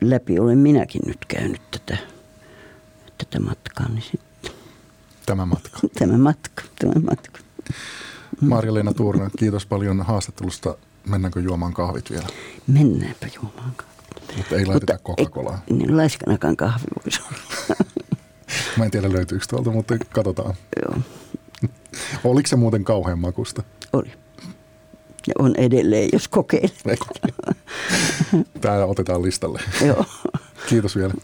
Speaker 3: läpi olen minäkin nyt käynyt tätä, tätä matkaa. Niin sitten.
Speaker 2: Tämä matka.
Speaker 3: Tämä matka, tämä matka.
Speaker 2: Marja-Leena Tuurunen, kiitos paljon haastattelusta. Mennäänkö juomaan kahvit vielä?
Speaker 3: Mennäänpä juomaan kahvit.
Speaker 2: Mutta ei laiteta Coca-Colaa.
Speaker 3: Niin laiskanakaan kahvi voisi olla.
Speaker 2: Mä en tiedä löytyykö tuolta, mutta katsotaan.
Speaker 3: Joo.
Speaker 2: Oliko se muuten kauhean makusta?
Speaker 3: Oli. Ja on edelleen, jos kokeilet.
Speaker 2: Tämä otetaan listalle.
Speaker 3: Joo.
Speaker 2: Kiitos vielä.